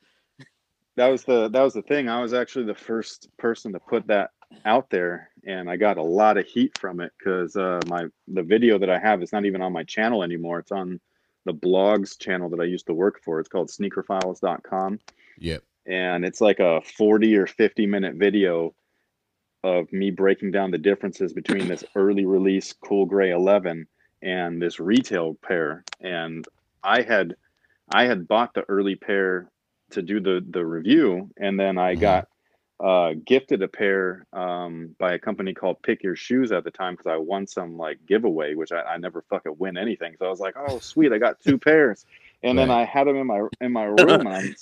that was the that was the thing. I was actually the first person to put that out there, and I got a lot of heat from it because uh, my the video that I have is not even on my channel anymore. It's on the blogs channel that I used to work for. It's called sneakerfiles.com. Yep. and it's like a 40 or 50 minute video of me breaking down the differences between this early release cool gray 11 and this retail pair and i had i had bought the early pair to do the the review and then i Mhm. got uh gifted a pair um by a company called pick your shoes at the time because i won some like giveaway which I, I never fucking win anything so i was like oh sweet i got two pairs and then i had them in my in my room and i'm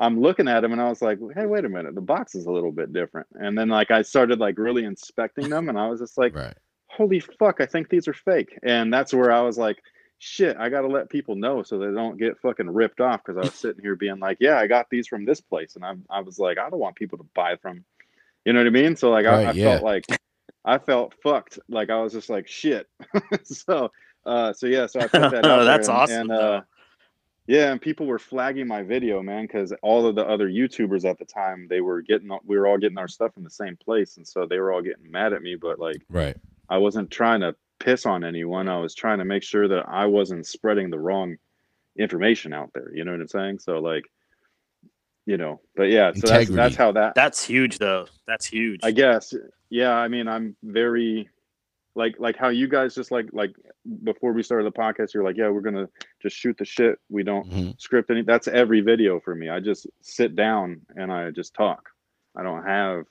I'm looking at them and I was like, hey, wait a minute, the box is a little bit different. And then like I started like really inspecting them and I was just like, Right. holy fuck, I think these are fake. And that's where I was like, shit, I gotta let people know so they don't get fucking ripped off because I was sitting here being like, yeah, I got these from this place. And I I was like, I don't want people to buy from you know what I mean? So like I, Right, I yeah. felt like I felt fucked. Like I was just like shit. so uh so yeah, so I put that out there That's and- awesome, and, uh yeah, and people were flagging my video, man, because all of the other YouTubers at the time, they were getting, we were all getting our stuff from the same place, and so they were all getting mad at me. But like, Right. I wasn't trying to piss on anyone. I was trying to make sure that I wasn't spreading the wrong information out there. You know what I'm saying? So like, you know, but yeah, so that's that's how that. that's huge though. That's huge. I guess, yeah. I mean, I'm very like like how you guys just like like before we started the podcast, you're like, yeah, we're gonna just shoot the shit. We don't Mhm. script any that's every video for me i just sit down and i just talk i don't have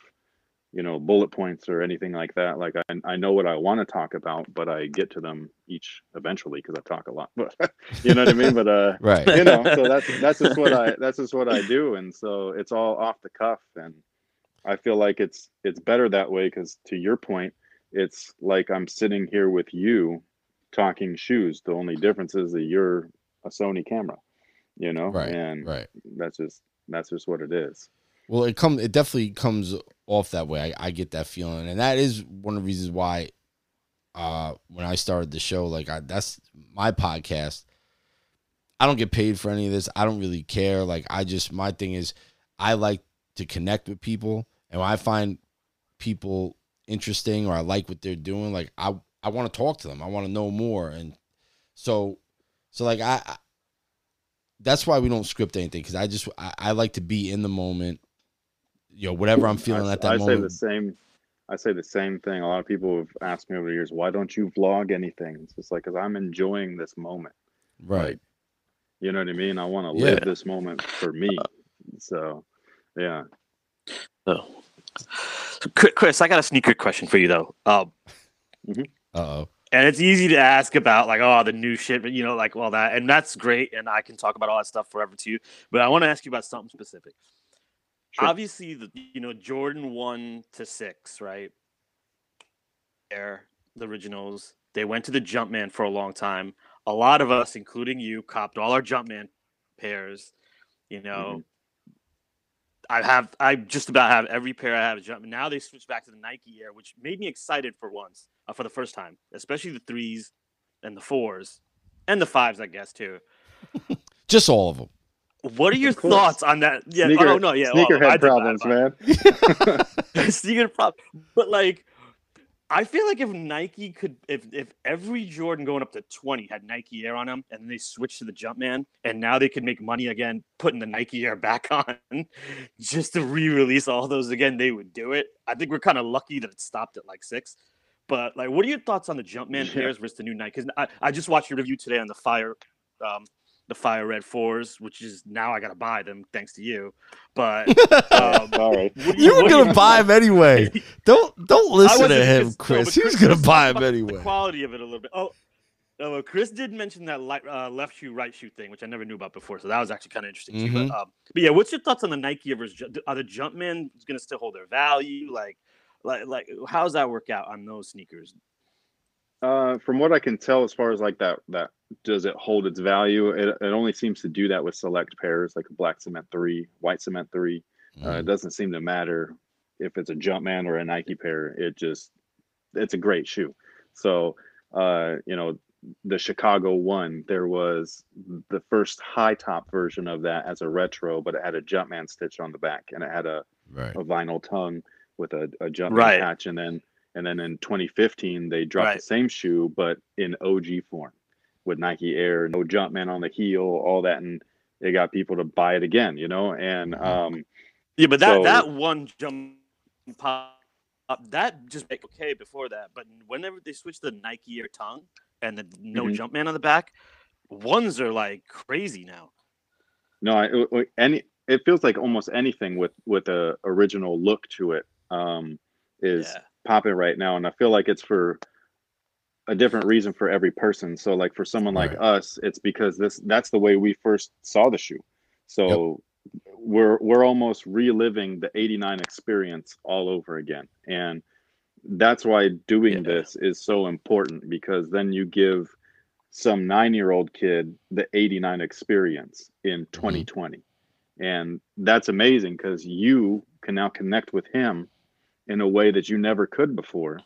you know bullet points or anything like that. Like i, I know what i want to talk about but i get to them each eventually because i talk a lot but you know what i mean? But uh Right. you know so that's that's just what i that's just what i do. And so it's all off the cuff. And i feel like it's it's better that way because to your point it's like i'm sitting here with you talking shoes. The only difference is that you're a sony camera you know? Right. and Right. that's just that's just what it is Well, it come it definitely comes off that way. I, I get that feeling, and that is one of the reasons why, uh, when I started the show, like I, that's my podcast. I don't get paid for any of this. I don't really care. Like I just my thing is, I like to connect with people, and when I find people interesting or I like what they're doing, like I I want to talk to them. I want to know more, and so so like I. I that's why we don't script anything because I just I, I like to be in the moment you know whatever I'm feeling I, at that I say the same i say the same thing a lot of people have asked me over the years why don't you vlog anything it's just like because i'm enjoying this moment Right. you know what i mean i want to Yeah. live this moment for me so yeah So, so, Chris, I got a sneaker question for you though. Um, Uh oh. and it's easy to ask about like oh the new shit, but you know like all that, and that's great, and I can talk about all that stuff forever too. But I want to ask you about something specific. Sure. Obviously, the you know Jordan one to six, right? Air the originals. They went to the Jumpman for a long time. A lot of us, including you, copped all our Jumpman pairs. You know, I have I just about have every pair I have is Jumpman. Now they switched back to the Nike Air, which made me excited for once, uh, for the first time, especially the threes and the fours and the fives, I guess too. Just all of them. What are your thoughts on that? Yeah, Sneaker, oh no, yeah, sneakerhead did problems that, man. Sneaker problem, but like. I feel like if Nike could, if if every Jordan going up to twenty had Nike Air on them, and then they switched to the Jumpman, and now they could make money again, putting the Nike Air back on, just to re-release all those again, they would do it. I think we're kind of lucky that it stopped at like six. But like, what are your thoughts on the Jumpman Yeah. pairs versus the new Nike? Because I, I just watched your review today on the Fire, um, the Fire Red fours, which is now I gotta buy them thanks to you. But um, all right what do You were gonna buy them anyway. Don't don't listen to him, because- no, Chris. He was gonna buy them anyway. The quality of it a little bit. Oh, oh, Chris did mention that light, uh, left shoe, right shoe thing, which I never knew about before. So that was actually kind of interesting. Mm-hmm. But, um, but yeah, what's your thoughts on the Nike versus Ju- are the Jumpman going to still hold their value? Like, like, like, how does that work out on those sneakers? Uh, from what I can tell, as far as like that, that does it hold its value? It, it only seems to do that with select pairs, like a black cement three, white cement three. Uh, Mm-hmm. it doesn't seem to matter if it's a Jumpman or a Nike pair. It just it's a great shoe. So uh, you know, the Chicago one, there was the first high top version of that as a retro, but it had a Jumpman stitch on the back and it had a, Right. a vinyl tongue with a, a Jumpman Right. patch. And then and then in 2015 they dropped Right. the same shoe but in OG form with Nike Air, no Jumpman on the heel, all that, and it got people to buy it again, you know. And Mhm. um, Yeah, but that So- that one jump pop up that just like okay before that, but whenever they switch the Nike Air tongue and the no Mhm. Jumpman on the back, ones are like crazy now. No, I, it- it- any it feels like almost anything with with a original look to it um, is Yeah. Popping right now, and I feel like it's for a different reason for every person. So, like for someone like Right. us, it's because this that's the way we first saw the shoe. So we're we're almost reliving the '89 experience all over again, and that's why doing Yeah. this is so important because then you give some nine year old kid the 89 experience in mm-hmm. 2020 and that's amazing because you can now connect with him in a way that you never could before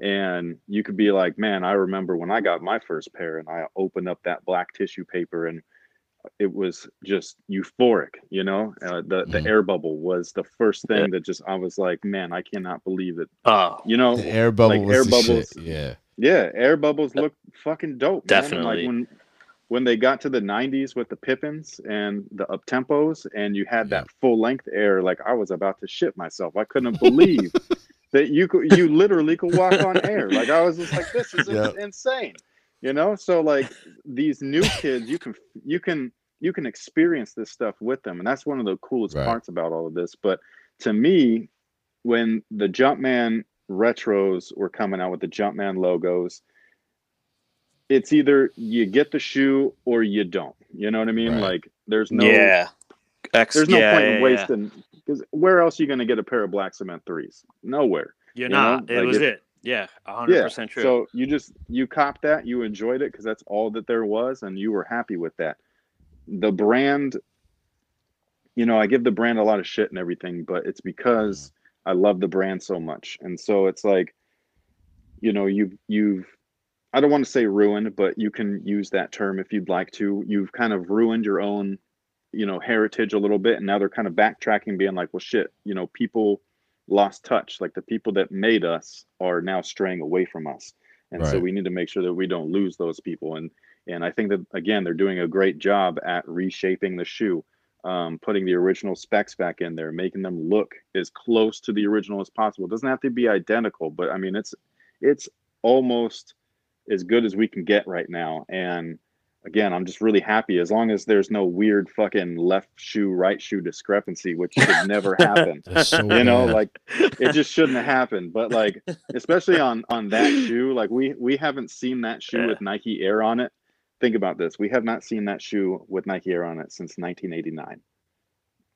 and you could be like man i remember when i got my first pair and i opened up that black tissue paper and it was just euphoric you know uh, the the Mhm. air bubble was the first thing Yeah. that just i was like man i cannot believe it Oh, you know The air bubble like was air the bubbles. shit. Yeah. yeah, air bubbles look fucking dope. man. Definitely. like when when they got to the '90s with the Pippens and the up tempos, and you had that full length air, like I was about to shit myself. I couldn't believe that you could you literally could walk on air. Like I was just like, this is Yeah. insane. You know, so like these new kids, you can you can you can experience this stuff with them, and that's one of the coolest Right. parts about all of this. But to me, when the Jumpman retros were coming out with the Jumpman logos, it's either you get the shoe or you don't. You know what I mean? Right. Like there's no yeah. X, there's no yeah, point yeah, in wasting because where else are you going to get a pair of black cement threes? Nowhere. You're you know, not. it like was it- it. Yeah, hundred Yeah. percent true. So you just you copped that, you enjoyed it because that's all that there was, and you were happy with that. The brand, you know, I give the brand a lot of shit and everything, but it's because mm-hmm. I love the brand so much, and so it's like, you know, you've you've I don't want to say ruined, but you can use that term if you'd like to. You've kind of ruined your own, you know, heritage a little bit, and now they're kind of backtracking, being like, well, shit, you know, people lost touch. Like the people that made us are now straying away from us, and so we need to make sure that we don't lose those people. And and I think that again, they're doing a great job at reshaping the shoe, um, putting the original specs back in there, making them look as close to the original as possible. It doesn't have to be identical, but I mean, it's it's almost as good as we can get right now. And again, I'm just really happy as long as there's no weird fucking left shoe, right shoe discrepancy, which should never happen. So You know, like it just shouldn't have happened. But like, especially on on that shoe, like we we haven't seen that shoe Yeah. with Nike Air on it. Think about this: we have not seen that shoe with Nike Air on it since 1989.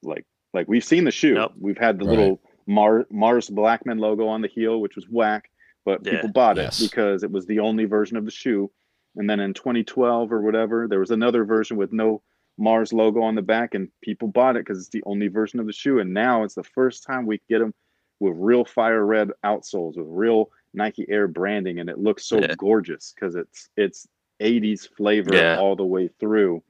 Like, like we've seen the shoe. Nope. We've had the Right. little Mar- Mars Blackman logo on the heel, which was whack, but Yeah. people bought it Yes. because it was the only version of the shoe. And then in 2012 or whatever, there was another version with no Mars logo on the back, and people bought it because it's the only version of the shoe. And now it's the first time we get them with real fire red outsoles with real Nike Air branding, and it looks so Yeah. gorgeous because it's it's 80s flavor Yeah. all the way through.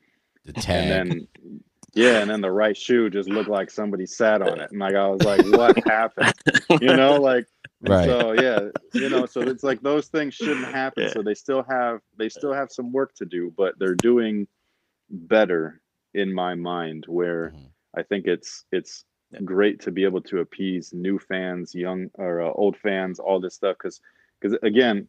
the tag. And then yeah, and then the right shoe just looked like somebody sat on it, and like I was like, what happened? You know, like right. so yeah, you know, so it's like those things shouldn't happen. Yeah. So they still have they still have some work to do, but they're doing better in my mind. Where Mhm. I think it's it's Yeah. great to be able to appease new fans, young or uh, old fans, all this stuff. Because because again,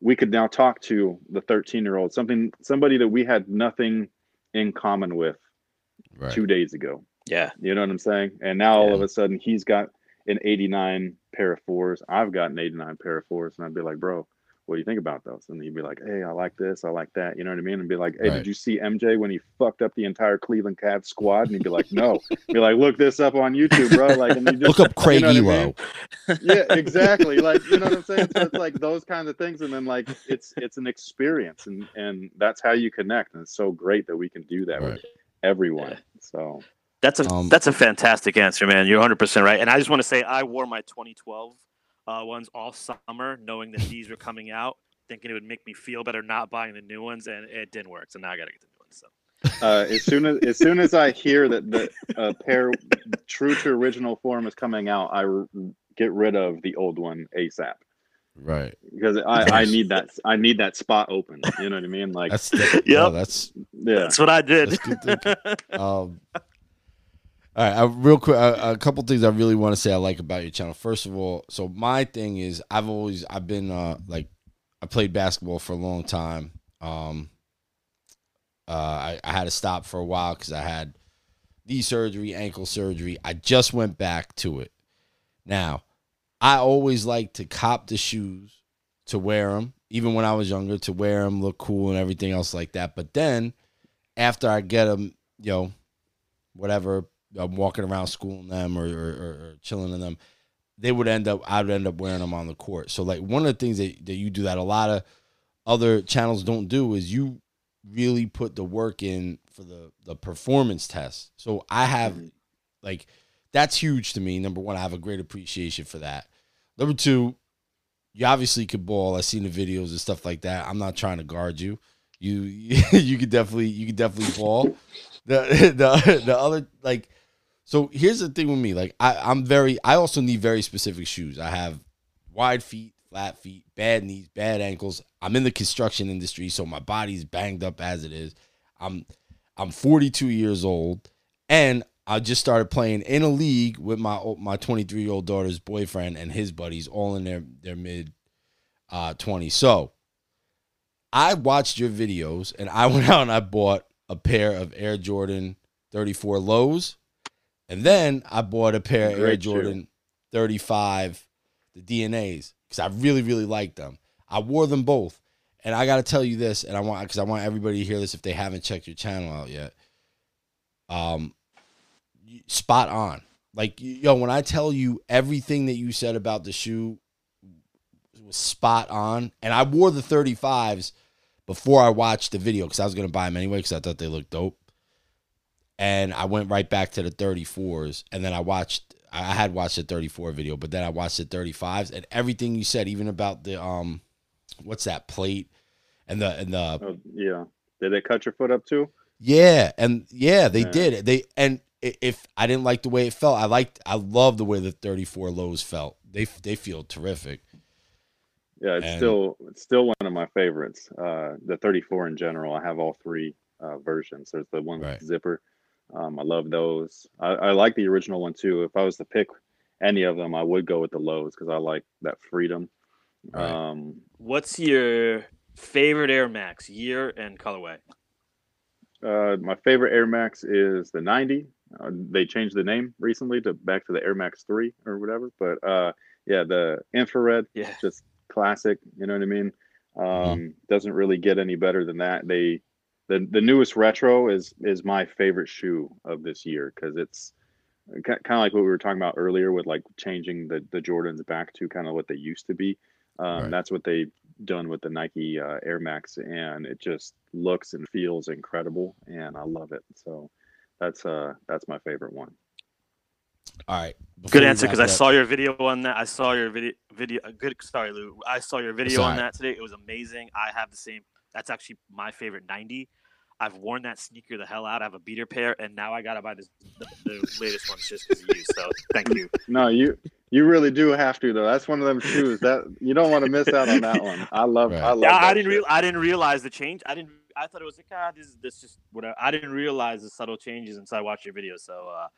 we could now talk to the 13 year old something somebody that we had nothing in common with right. two days ago. yeah, You know what I'm saying? And now all Yeah. of a sudden he's got an 89 pair of fours. I've got an 89 pair of fours. And I'd be like, bro, what do you think about those? And he'd be like, hey, I like this. I like that. You know what I mean? And be like, hey, Right. did you see MJ when he fucked up the entire Cleveland Cavs squad? And he'd be like, no. be like, look this up on YouTube, bro. Like, and just, Look up Craig you know what I mean? yeah, exactly. Like, you know what I'm saying? So it's like those kinds of things. And then like, it's, it's an experience and, and that's how you connect. And it's so great that we can do that Right. with everyone. Yeah. So that's a Um, that's a fantastic answer, man. You're 100 percent right. And I just want to say, I wore my 2012 uh, ones all summer, knowing that these were coming out, thinking it would make me feel better not buying the new ones, and it didn't work. So now I got to get the new ones. So. Uh, as soon as as soon as I hear that the uh, pair true to original form is coming out, I r- get rid of the old one ASAP Right. because I, I need that I need that spot open. You know what I mean? Like That's the, yeah. Yep. That's yeah, That's what I did. That's good thinking. um. All right, uh, real quick, uh, a couple things I really want to say I like about your channel. First of all, so my thing is I've always I've been uh like I played basketball for a long time. Um, uh, I, I had to stop for a while because I had knee surgery, ankle surgery. I just went back to it. Now, I always like to cop the shoes to wear them, even when I was younger, to wear them, look cool, and everything else like that. But then, after I get them, you know, whatever, I'm walking around schooling them or, or, or, chilling in them, they would end up, I would end up wearing them on the court. So, like, one of the things that, that you do that a lot of other channels don't do is you really put the work in for the the performance test. So I have like that's huge to me. Number one, I have a great appreciation for that. Number two, you obviously could ball. I've seen the videos and stuff like that. I'm not trying to guard you. You you could definitely you could definitely ball. The the the other like so here's the thing with me. Like I, I'm very I also need very specific shoes. I have wide feet, flat feet, bad knees, bad ankles. I'm in the construction industry, so my body's banged up as it is. I'm I'm 42 years old, and I just started playing in a league with my my 23 year old daughter's boyfriend and his buddies, all in their their mid uh 20s. So I watched your videos, and I went out and I bought a pair of Air Jordan 34 lows, and then I bought a pair of Air. Jordan 35 the DNAs because I really really liked them. I wore them both, and I got to tell you this, and I want because I want everybody to hear this if they haven't checked your channel out yet. Um, spot on. Like yo, when I tell you everything that you said about the shoe was spot on, and I wore the 35s before I watched the video because I was gonna buy them anyway because I thought they looked dope. And I went right back to the 34s, and then I watched. I had watched the 34 video, but then I watched the 35s, and everything you said, even about the um, what's that plate, and the and the Oh, yeah. Did they cut your foot up too? yeah, and yeah, they Yeah. did. They and if I didn't like the way it felt, I liked. I love the way the 34 lows felt. They they feel terrific. Yeah, it's And- still it's still one of my favorites. Uh, the 34 in general. I have all three uh, versions. There's the one with Right. the zipper. Um, I love those. I, I like the original one too. If I was to pick any of them, I would go with the lows because I like that freedom. Right. Um, What's your favorite Air Max year and colorway? uh, my favorite Air Max is the 90. Uh, they changed the name recently to back to the Air Max 3 or whatever. But uh, yeah, the infrared Yeah. just classic. You know what I mean? Um, Doesn't really get any better than that. They the the newest retro is is my favorite shoe of this year because it's kind of like what we were talking about earlier with like changing the the Jordans back to kind of what they used to be. Um, Right. That's what they've done with the Nike uh, Air Max, and it just looks and feels incredible, and I love it. So that's uh that's my favorite one. All right. Good answer because I up- saw your video on that. I saw your video video. uh, Good. Sorry, Lou. I saw your video on that today. It was amazing. I have the same. That's actually my favorite 90. I've worn that sneaker the hell out. I have a beater pair, and now I gotta buy this the, the latest ones just because of you. So thank you. No, you you really do have to though. That's one of them shoes that you don't want to miss out on that one. I love Right. I love. Yeah, I didn't shit. real I didn't realize the change. I didn't. I thought it was like ah, this is this just whatever. I didn't realize the subtle changes until I watched your video. So uh,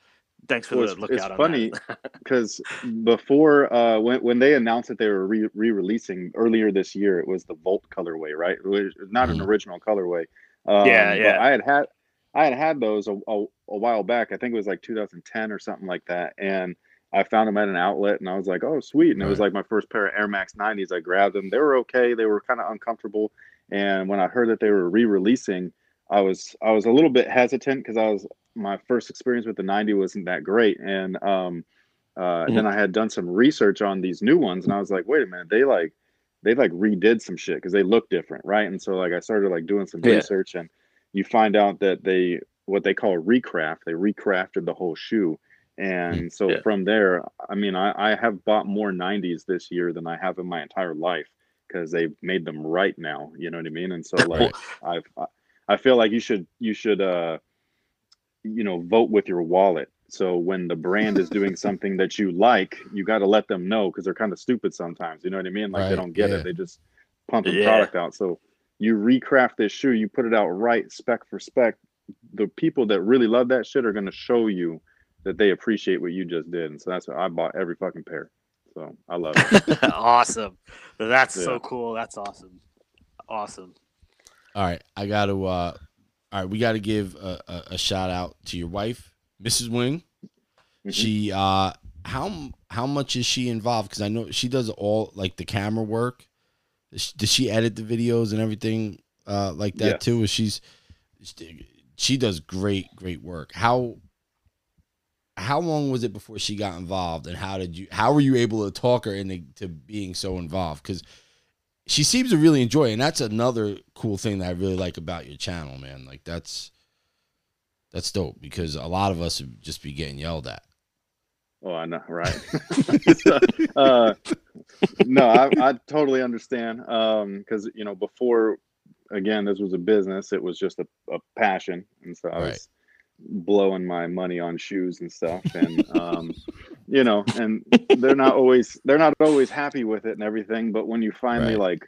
thanks for Well, the lookout it's funny. because before uh, when when they announced that they were re- re-releasing earlier this year, it was the Volt colorway, right? It was not an Mhm. original colorway. Um, Yeah, but yeah. I had had I had had those a, a, a while back. I think it was like 2010 or something like that, and I found them at an outlet, and I was like, "Oh, sweet!" And it was like my first pair of Air Max 90s. I grabbed them. They were okay. They were kind of uncomfortable, and when I heard that they were re-releasing, I was I was a little bit hesitant because I was my first experience with the 90 wasn't that great, and um, uh, Mhm. then I had done some research on these new ones, and I was like, wait a minute, they like they like redid some shit because they look different, right? And so like I started like doing some Yeah. research, and you find out that they what they call recraft. They recrafted the whole shoe, And so Yeah. from there, I mean, I, I have bought more 90s this year than I have in my entire life because they've made them right now. You know what I mean? And so like I've I- I feel like you should you should uh you know vote with your wallet. So when the brand is doing something that you like, you got to let them know because they're kind of stupid sometimes. You know what I mean? Like Right, they don't get yeah. it. They just pumping Yeah. product out. So you recraft this shoe, you put it out right, spec for spec. The people that really love that shit are going to show you that they appreciate what you just did. And so that's why I bought every fucking pair. So I love it. awesome. That's Yeah. so cool. That's awesome. Awesome. All right, I got to. uh All right, we got to give a, a, a shout out to your wife, Mrs. Wing. Mhm. She uh how how much is she involved? Because I know she does all like the camera work. Does she, does she edit the videos and everything uh like that Yes. too? Is she's she does great great work. How how long was it before she got involved, and how did you how were you able to talk her into to being so involved? Because she seems to really enjoy it, and that's another cool thing that I really like about your channel, man. Like that's that's dope because a lot of us would just be getting yelled at. Oh, I know, right? So, uh, no, I, I totally understand. Um, because you know, before again, this was a business. It was just a, a passion, and so I Right. was blowing my money on shoes and stuff, and um, you know, and they're not always they're not always happy with it and everything. But when you finally Right. like,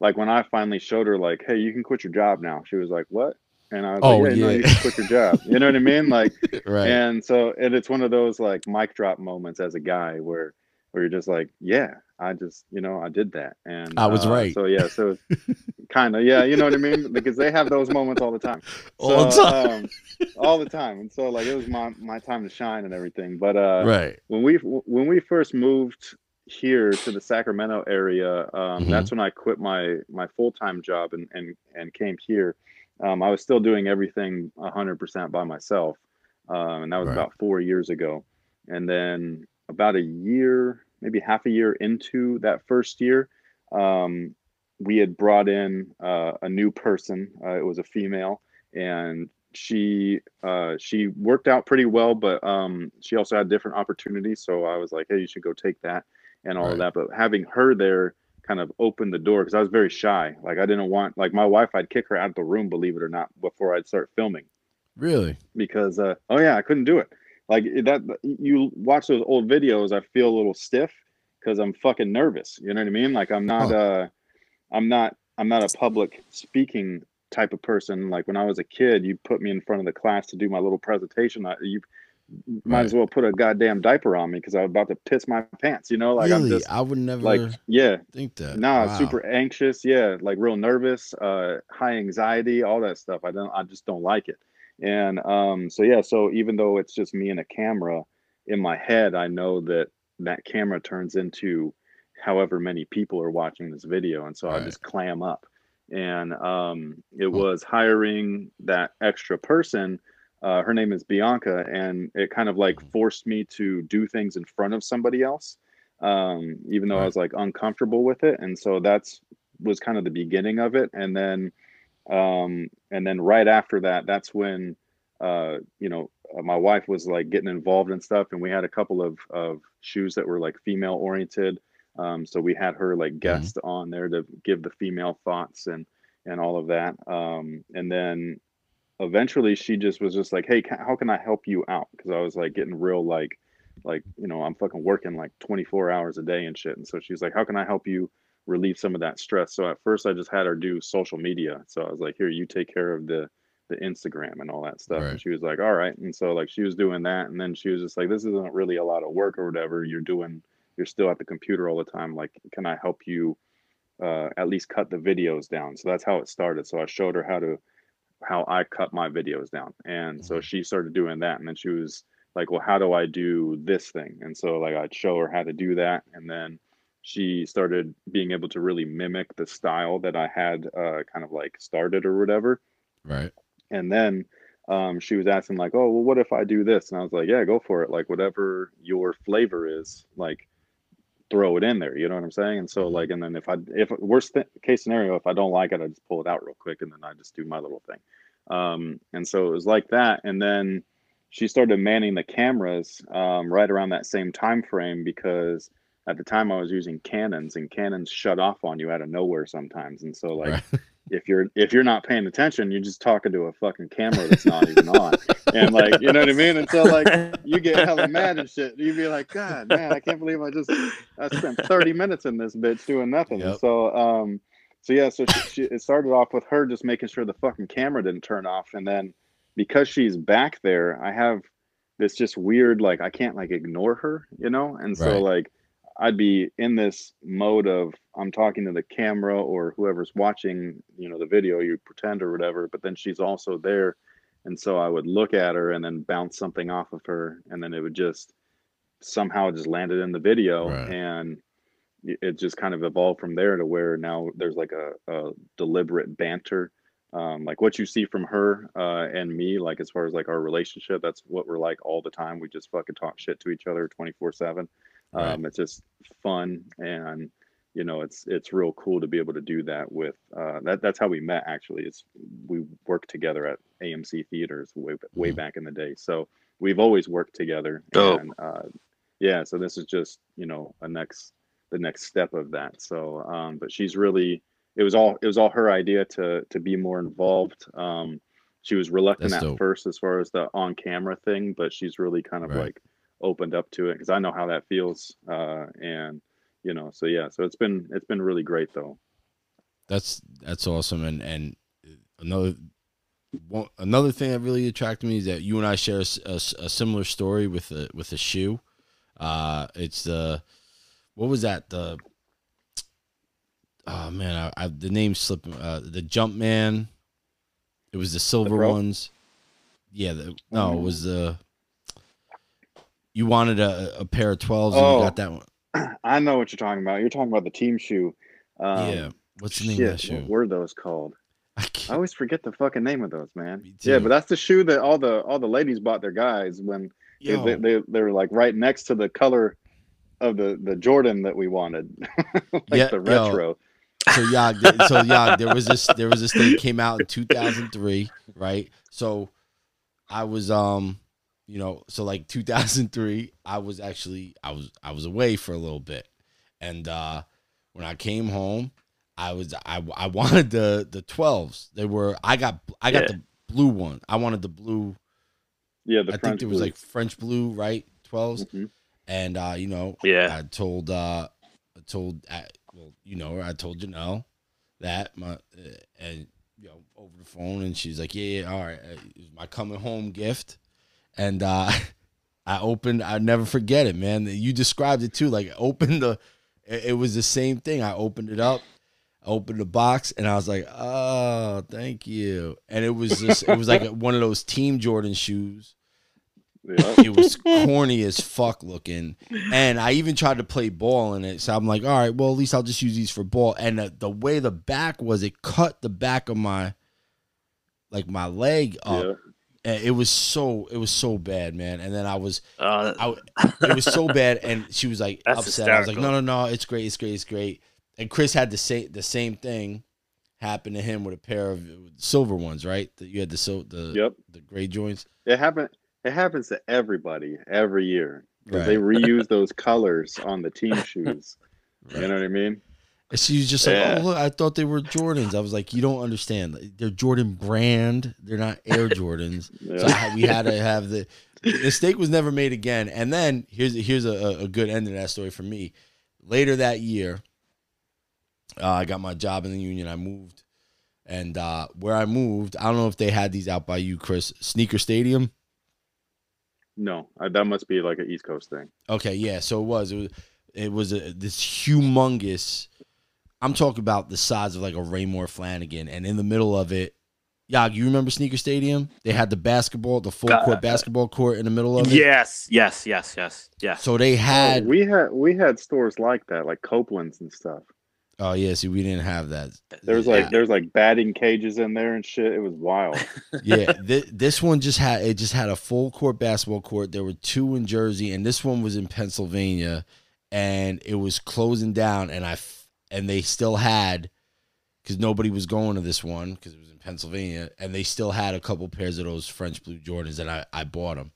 like when I finally showed her like, hey, you can quit your job now, she was like, what? And I was Oh, like, yeah, no, you can quit your job. You know what I mean? Like, Right. and so and it's one of those like mic drop moments as a guy where where you're just like yeah i just you know i did that and I was uh, right. so yeah so kind of yeah you know what i mean because they have those moments all the time All the time. um, all the time and so like it was my my time to shine and everything but uh right. when we when we first moved here to the Sacramento area, um, Mhm. that's when I quit my my full time job and and and came here. Um, I was still doing everything hundred percent by myself, um, and that was Right. about four years ago. And then about a year, maybe half a year into that first year, um, we had brought in uh, a new person. Uh, it was a female, and she uh, she worked out pretty well, but um, she also had different opportunities. So I was like, hey, you should go take that and all of that. But having her there kind of opened the door because I was very shy. Like I didn't want like my wife, I'd kick her out of the room, believe it or not, before I'd start filming Really. because uh, oh yeah, I couldn't do it. Like that, you watch those old videos, I feel a little stiff because I'm fucking nervous. You know what I mean? Like I'm not, Huh. uh, I'm not, I'm not a public speaking type of person. Like when I was a kid, you put me in front of the class to do my little presentation. I, you might Right. as well put a goddamn diaper on me because I was about to piss my pants. You know, like really, I'm just I would never like yeah, think that. Nah, Wow. super anxious. Yeah, like real nervous, uh, high anxiety, all that stuff. I don't, I just don't like it. And um, so yeah, so even though it's just me and a camera, in my head, I know that that camera turns into however many people are watching this video, and so I just clam up. And um, it was hiring that extra person. Uh, her name is Bianca, and it kind of like Mhm. forced me to do things in front of somebody else um, even though I was like uncomfortable with it. And so that's was kind of the beginning of it. And then, um, and then right after that, that's when, uh, you know, uh, my wife was like getting involved in stuff, and we had a couple of of shoes that were like female oriented. Um, so we had her like guest on there to give the female thoughts and and all of that. Um, and then eventually she just was just like, "Hey, ca- how can I help you out?" Because I was like getting real like like you know i'm fucking working like 24 hours a day and shit and so she's like how can i help you relieve some of that stress. So at first i just had her do social media. So i was like here you take care of the the instagram and all that stuff. Right. and she was like all right. And so like she was doing that. And then she was just like this isn't really a lot of work or whatever. You're doing you're still at the computer all the time. Like can i help you uh, at least cut the videos down? So that's how it started. So i showed her how to how i cut my videos down. And so Mhm. she started doing that. And then she was like, well, how do I do this thing? And so like I'd show her how to do that, and then she started being able to really mimic the style that I had uh, kind of like started or whatever. Right. And then um, she was asking like, oh, well, what if I do this? And I was like, yeah, go for it. Like whatever your flavor is, like throw it in there. You know what I'm saying? And so like, and then if I if worst th- case scenario, if I don't like it, I just pull it out real quick, and then I just do my little thing. Um, and so it was like that, and then she started manning the cameras um, right around that same time frame because at the time I was using Canons and Canons shut off on you out of nowhere sometimes. And so like Right. if you're if you're not paying attention, you're just talking to a fucking camera that's not even on. And like you know what I mean? And so like you get hella mad and shit. You'd be like, God man, I can't believe I just I spent 30 minutes in this bitch doing nothing. Yep. so um so yeah, so she, she it started off with her just making sure the fucking camera didn't turn off. And then because she's back there, I have this just weird like I can't like ignore her, you know? And so Right. like I'd be in this mode of I'm talking to the camera or whoever's watching, you know, the video, you pretend or whatever, but then she's also there. And so I would look at her and then bounce something off of her and then it would just somehow just landed in the video Right. and it just kind of evolved from there to where now there's like a, a deliberate banter um, like what you see from her uh, and me like as far as like our relationship that's what we're like all the time we just fucking talk shit to each other 24 7 Right. um, it's just fun and you know it's it's real cool to be able to do that with uh, that that's how we met actually it's we worked together at amc theaters way, way Mhm. back in the day so we've always worked together Dope. and uh, yeah so this is just you know a next the next step of that so um, but she's really it was all it was all her idea to to be more involved um, she was reluctant That's at dope. first as far as the on camera thing but she's really kind of Right. like opened up to it because i know how that feels uh, and you know so yeah so it's been it's been really great though That's that's awesome. And and another one, another thing that really attracted me is that you and I share a similar story with a with a shoe. Uh, it's the what was that the oh man I, I the name slipping uh, the jump man. It was the silver Pro? ones. Yeah, the, no, it was the. You wanted a, a pair of twelves, and you Oh. got that one. i know what you're talking about you're talking about the team shoe um, yeah, what's the name shit, of that shoe? what were those called I I always forget the fucking name of those, man. Yeah, but that's the shoe that all the all the ladies bought their guys when they, they, they they were like right next to the color of the the Jordan that we wanted, like Yeah, the yo. retro. so yeah, so yeah, there was this there was this thing came out in 2003, right? So I was um, you know, so like 2003, I was actually I was I was away for a little bit, and uh when I came home, I was I I wanted the the 12s. They were I got I got Yeah. the blue one. I wanted the blue. Yeah, the I think French there was blue. like French blue, right? 12s, Mhm. and uh, you know, Yeah. I told uh I told uh, well, you know, I told Janelle that my uh, and you know over the phone, and she's like, yeah, yeah all right, uh, it was my coming home gift, and uh I opened. I never forget it, man. You described it too. Like opened the, it, it was the same thing. I opened it up. I opened the box and I was like, "Oh, thank you." And it was just, it was like one of those Team Jordan shoes Yeah. it was corny as fuck looking and i even tried to play ball in it so i'm like all right well at least i'll just use these for ball and the, the way the back was it cut the back of my like my leg up yeah. And it was so it was so bad man and then i was Uh, I, it was so bad and she was like That's upset i was like no no no it's great it's great it's great and chris had the same the same thing happen to him with a pair of silver ones right that you had the so the Yep. the gray joints It happen. It happens to everybody every year because they reuse those colors on the team shoes. Right. You know what I mean? She was just like, Yeah. "Oh, look, I thought they were Jordans." I was like, "You don't understand. They're Jordan brand. They're not Air Jordans." So I, we had to have the mistake was never made again. And then here's here's a, a good end to that story for me. Later that year, uh, I got my job in the union. I moved, and uh, where I moved, I don't know if they had these out by you, Chris. Sneaker Stadium. No, I, that must be like an East Coast thing. Okay, yeah. So it was. It was. It was a, this humongous. I'm talking about the size of like a Raymour Flanigan, and in the middle of it, yeah, you remember Sneaker Stadium? They had the basketball, the full court Uh, basketball court in the middle of it. yes, yes, yes, yes, yes. So they had. Oh, we had we had stores like that, like Copeland's and stuff. Oh yeah, see, we didn't have that. There was like Yeah. there was like batting cages in there and shit. It was wild. yeah, th- this one just had it just had a full court basketball court. There were two in Jersey, and this one was in Pennsylvania, and it was closing down. And I f- and they still had because nobody was going to this one because it was in Pennsylvania, and they still had a couple pairs of those French blue Jordans, and I I bought them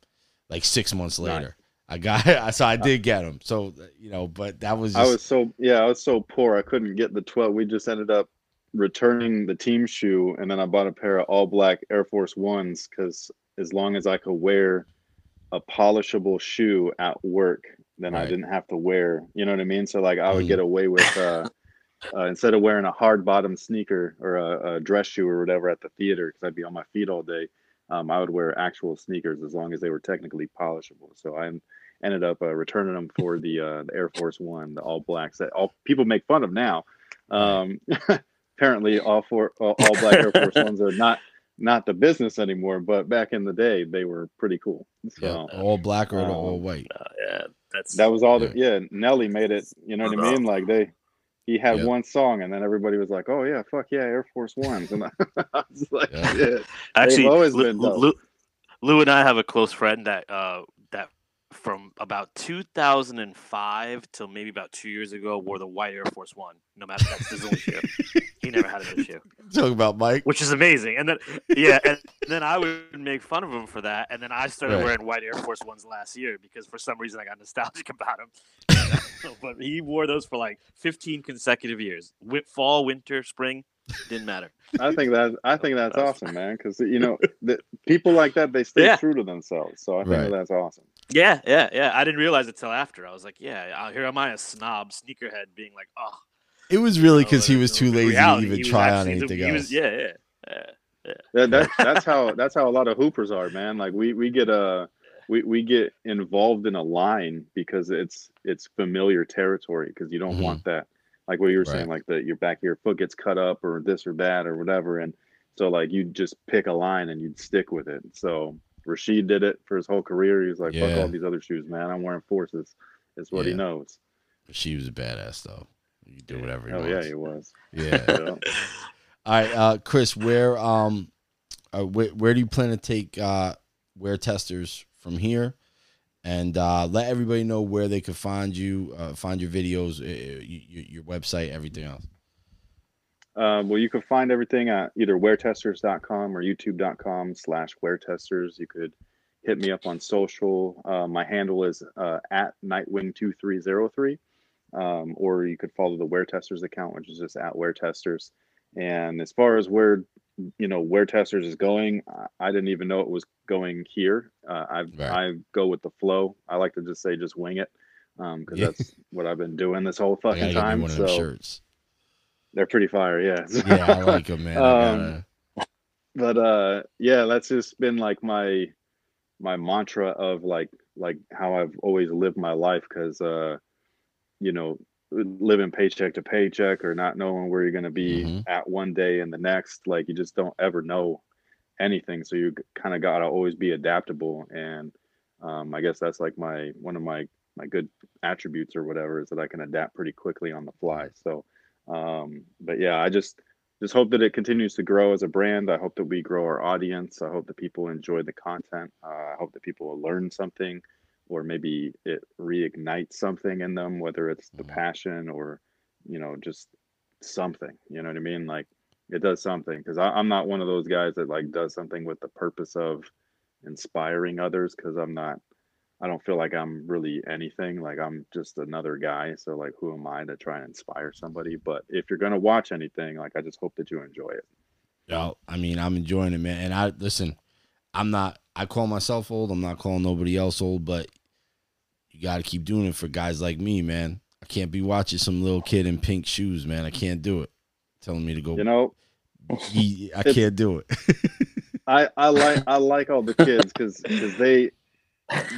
like six months Nice. later. I got so I did get them. So you know, but that was just, I was so yeah, I was so poor I couldn't get the twelve. We just ended up returning the team shoe, and then I bought a pair of all black Air Force Ones because as long as I could wear a polishable shoe at work, then I didn't have to wear. You know what I mean? So like I would Mhm. get away with uh, uh, instead of wearing a hard bottom sneaker or a, a dress shoe or whatever at the theater because I'd be on my feet all day. Um, I would wear actual sneakers as long as they were technically polishable. So I ended up uh, returning them for the, uh, the Air Force One, the all blacks that all people make fun of now. Um, apparently, all four all, all black Air Force Ones are not not the business anymore, but back in the day, they were pretty cool. So yeah, all black or um, all white. Uh, yeah, that's that was all the yeah. Nelly made it. You know what I Uh-huh. mean? Like they. He had Yeah. one song, and then everybody was like, "Oh yeah, fuck yeah, Air Force Ones," and I was like, Yeah. "Yeah, actually always Lou, been. Lou, Lou and I have a close friend that uh that from about 2005 till maybe about two years ago wore the white Air Force One. No matter that's his only shoe. He never had a new shoe, Talking about Mike. which is amazing. And then yeah, and then I would make fun of him for that. And then I started Right. wearing white Air Force Ones last year because for some reason I got nostalgic about him. but he wore those for like 15 consecutive years. Wi- Fall, winter, spring, didn't matter. I think that I think that's awesome, man. Because you know, the, people like that they stay Yeah. true to themselves. So I think Right. that's awesome. Yeah, yeah, yeah. I didn't realize it till after. I was like, yeah, uh, here am I, a snob sneakerhead, being like, oh. It was really you know, because he was too lazy reality, to even he was try on anything he else. was- yeah, yeah, yeah. That, that that's how that's how a lot of hoopers are, man. Like we we get a we, we get involved in a line because it's it's familiar territory because you don't Mhm. want that. Like what you were saying like that your back of your foot gets cut up or this or that or whatever and so like you just pick a line and you'd stick with it. So Rasheed did it for his whole career. He was like fuck all these other shoes man. I'm wearing forces it's what he knows. She was a badass though. You do whatever he oh yeah he was. Yeah. Yeah. All right, uh, Chris, where um, uh, where, where do you plan to take uh, WearTesters from here? And uh, let everybody know where they could find you, uh, find your videos, uh, your, your website, everything else. Um, well, you can find everything at either weartesters.com or youtube.com slash weartesters. You could hit me up on social. Uh, my handle is uh, at nightwing2303. Um, or you could follow the WearTesters account, which is just at WearTesters. And as far as where, you know, WearTesters is going, I didn't even know it was going here. Uh, I Right. I go with the flow. I like to just say, just wing it. Um, cause Yeah. that's what I've been doing this whole fucking gotta get me time. one of So shirts. they're pretty fire. Yeah. Yeah, I like them, man. Um, gotta- but uh yeah that's just been like my my mantra of like like how i've always lived my life because uh you know living paycheck to paycheck or not knowing where you're going to be Mhm. at one day and the next like you just don't ever know anything so you kind of got to always be adaptable and um i guess that's like my one of my my good attributes or whatever is that i can adapt pretty quickly on the fly so um but yeah i just just hope that it continues to grow as a brand. I hope that we grow our audience. I hope that people enjoy the content. Uh, I hope that people will learn something, or maybe it reignites something in them, whether it's the Mhm. passion or, you know, just something. You know what I mean? Like it does something because I'm not one of those guys that like does something with the purpose of inspiring others because I'm not. I don't feel like I'm really anything. Like I'm just another guy. So like, who am I to try and inspire somebody? But if you're gonna watch anything, like I just hope that you enjoy it. Yo, I mean, I'm enjoying it, man. And I listen, I'm not. I call myself old. I'm not calling nobody else old, but you got to keep doing it for guys like me, man. I can't be watching some little kid in pink shoes, man. I can't do it. Telling me to go. You know, Ye- I can't do it. I I like I like all the kids because because they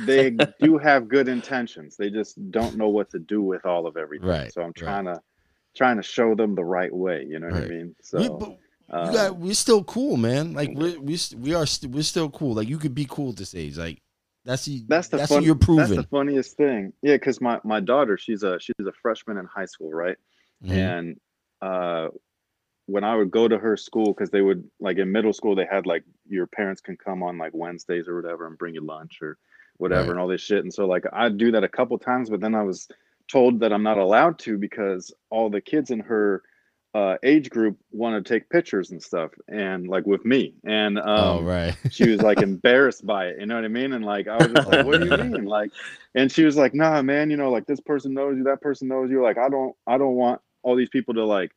they do have good intentions. They just don't know what to do with all of everything. Right, So I'm right. trying to trying to show them the right way. You know what I Right. mean? So but um, got, we're still cool, man. Like we we we are st- we're still cool. Like you could be cool at this age. Like that's the that's the that's fun, what you're That's proving. the funniest thing. Yeah, because my my daughter, she's a she's a freshman in high school, right? Mhm. and uh when i would go to her school because they would like in middle school they had like your parents can come on like wednesdays or whatever and bring you lunch or whatever Right. and all this shit and so like i'd do that a couple times but then i was told that i'm not allowed to because all the kids in her uh, age group want to take pictures and stuff, and like with me, and um, oh right. she was like embarrassed by it. You know what I mean? And like I was just like, "What do you mean?" Like, and she was like, "Nah, man. You know, like this person knows you, that person knows you. Like, I don't, I don't want all these people to like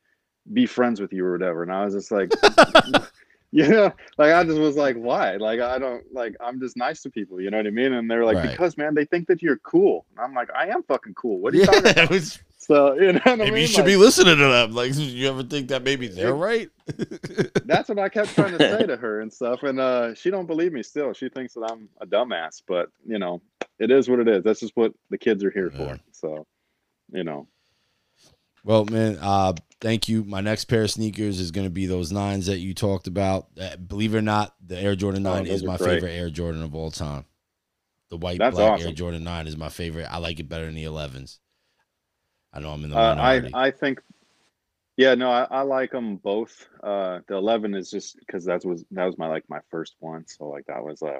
be friends with you or whatever." And I was just like, you know, like I just was like, "Why?" Like I don't like. I'm just nice to people. You know what I mean? And they're like, Right. "Because man, they think that you're cool." And I'm like, "I am fucking cool. What are you Yeah, talking about?" was- So you know what I maybe mean? you should Like, be listening to them. Like, you ever think that maybe they're right? that's what I kept trying to say to her and stuff. And uh, she don't believe me still. She thinks that I'm a dumbass, but you know, it is what it is. That's just what the kids are here Yeah. for. So, you know, Well, man, uh, thank you. My next pair of sneakers is going to be those nines that you talked about. Uh, believe it or not, the Air Jordan Oh, 9 those is my great. favorite Air Jordan of all time. The white That's black Air. Jordan 9 is my favorite. I like it better than the 11s. I know I'm in the uh, minority. I I think, yeah, no, I, I like them both. Uh, the 11 is just because that was that was my like my first one, so like that was uh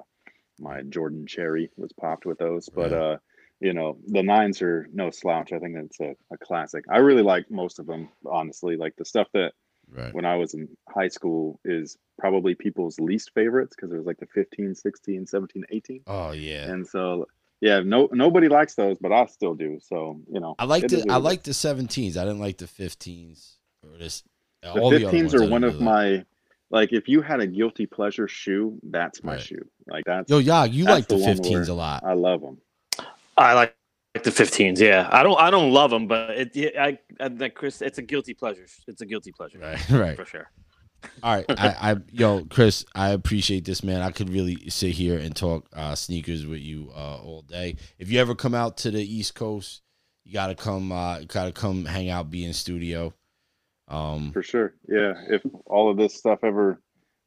my Jordan Cherry was popped with those, but Right. uh. You know, the nines are no slouch. I think that's a, a classic. I really like most of them, honestly. Like the stuff that right. when I was in high school is probably people's least favorites because it was like the 15, 16, 17, 18. Oh, yeah. And so, yeah, no, nobody likes those, but I still do. So, you know, I like the I like the 17s. I didn't like the 15s or this. the all the 15s ones are one of really like. my, like, if you had a guilty pleasure shoe, that's my Right. shoe. Like, that's, Yo, yeah, you like the the one 15s a lot. I love them. I like the 15s. Yeah, I don't. I don't love them, but it. Yeah, I, I like Chris. It's a guilty pleasure. It's a guilty pleasure. Right, right. For sure. All right, I, I, yo, Chris, I appreciate this, man. I could really sit here and talk uh, sneakers with you uh, all day. If you ever come out to the East Coast, you gotta come, uh, gotta come hang out, be in studio. Um, For sure. Yeah. If all of this stuff ever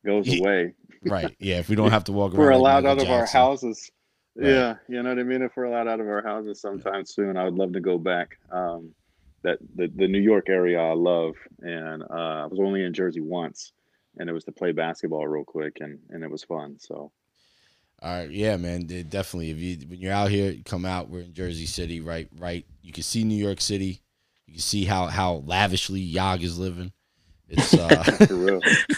goes Ye- away, right, yeah. If we don't have to walk if we're allowed out Michael of our houses. Right. Yeah, you know what I mean. If we're allowed out of our houses sometime soon, I would love to go back. Um, that the the New York area I love, and uh, I was only in Jersey once, and it was to play basketball real quick, and and it was fun. So All right, yeah, man, definitely. If you when you're out here, you come out. We're in Jersey City, right? Right. You can see New York City. You can see how how lavishly Yag is living. It's uh, for real,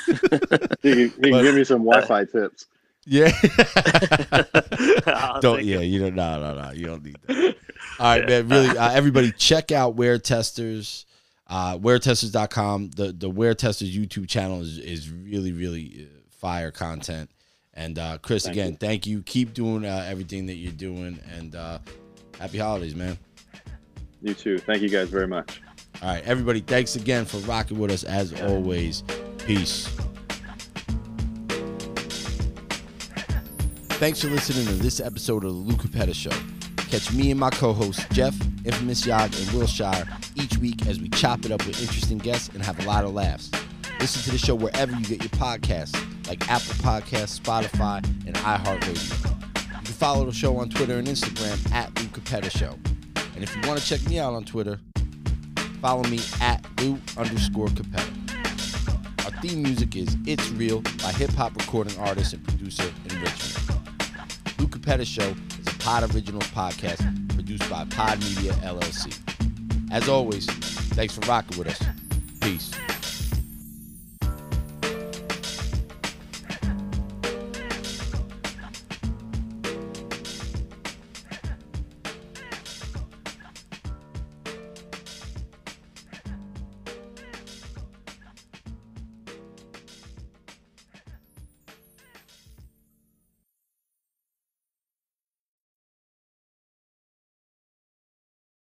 he can, he can But- give me some Wi-Fi tips. Yeah. Don't yeah you don't no no no you don't need that. All right man really uh, everybody check out WearTesters. Uh weartesters.com the the WearTesters youtube channel is, is really really uh, fire content. And uh chris Thank again you. thank you. Keep doing uh, everything that you're doing and uh happy holidays man. You too. Thank you guys very much. all right everybody thanks again for rocking with us as always. Peace Thanks for listening to this episode of the Lou Capetta Show. Catch me and my co-hosts Jeff, Infamous Yag, and Wilshire each week as we chop it up with interesting guests and have a lot of laughs. Listen to the show wherever you get your podcasts, like Apple Podcasts, Spotify, and iHeartRadio. You can follow the show on Twitter and Instagram at Lou Capetta Show. And if you want to check me out on Twitter, follow me at Lou underscore Capetta. Our theme music is It's Real by hip hop recording artist and producer in Richmond. Capetta Show is a Pod Originals podcast produced by Pod Media LLC. As always, thanks for rocking with us. Peace.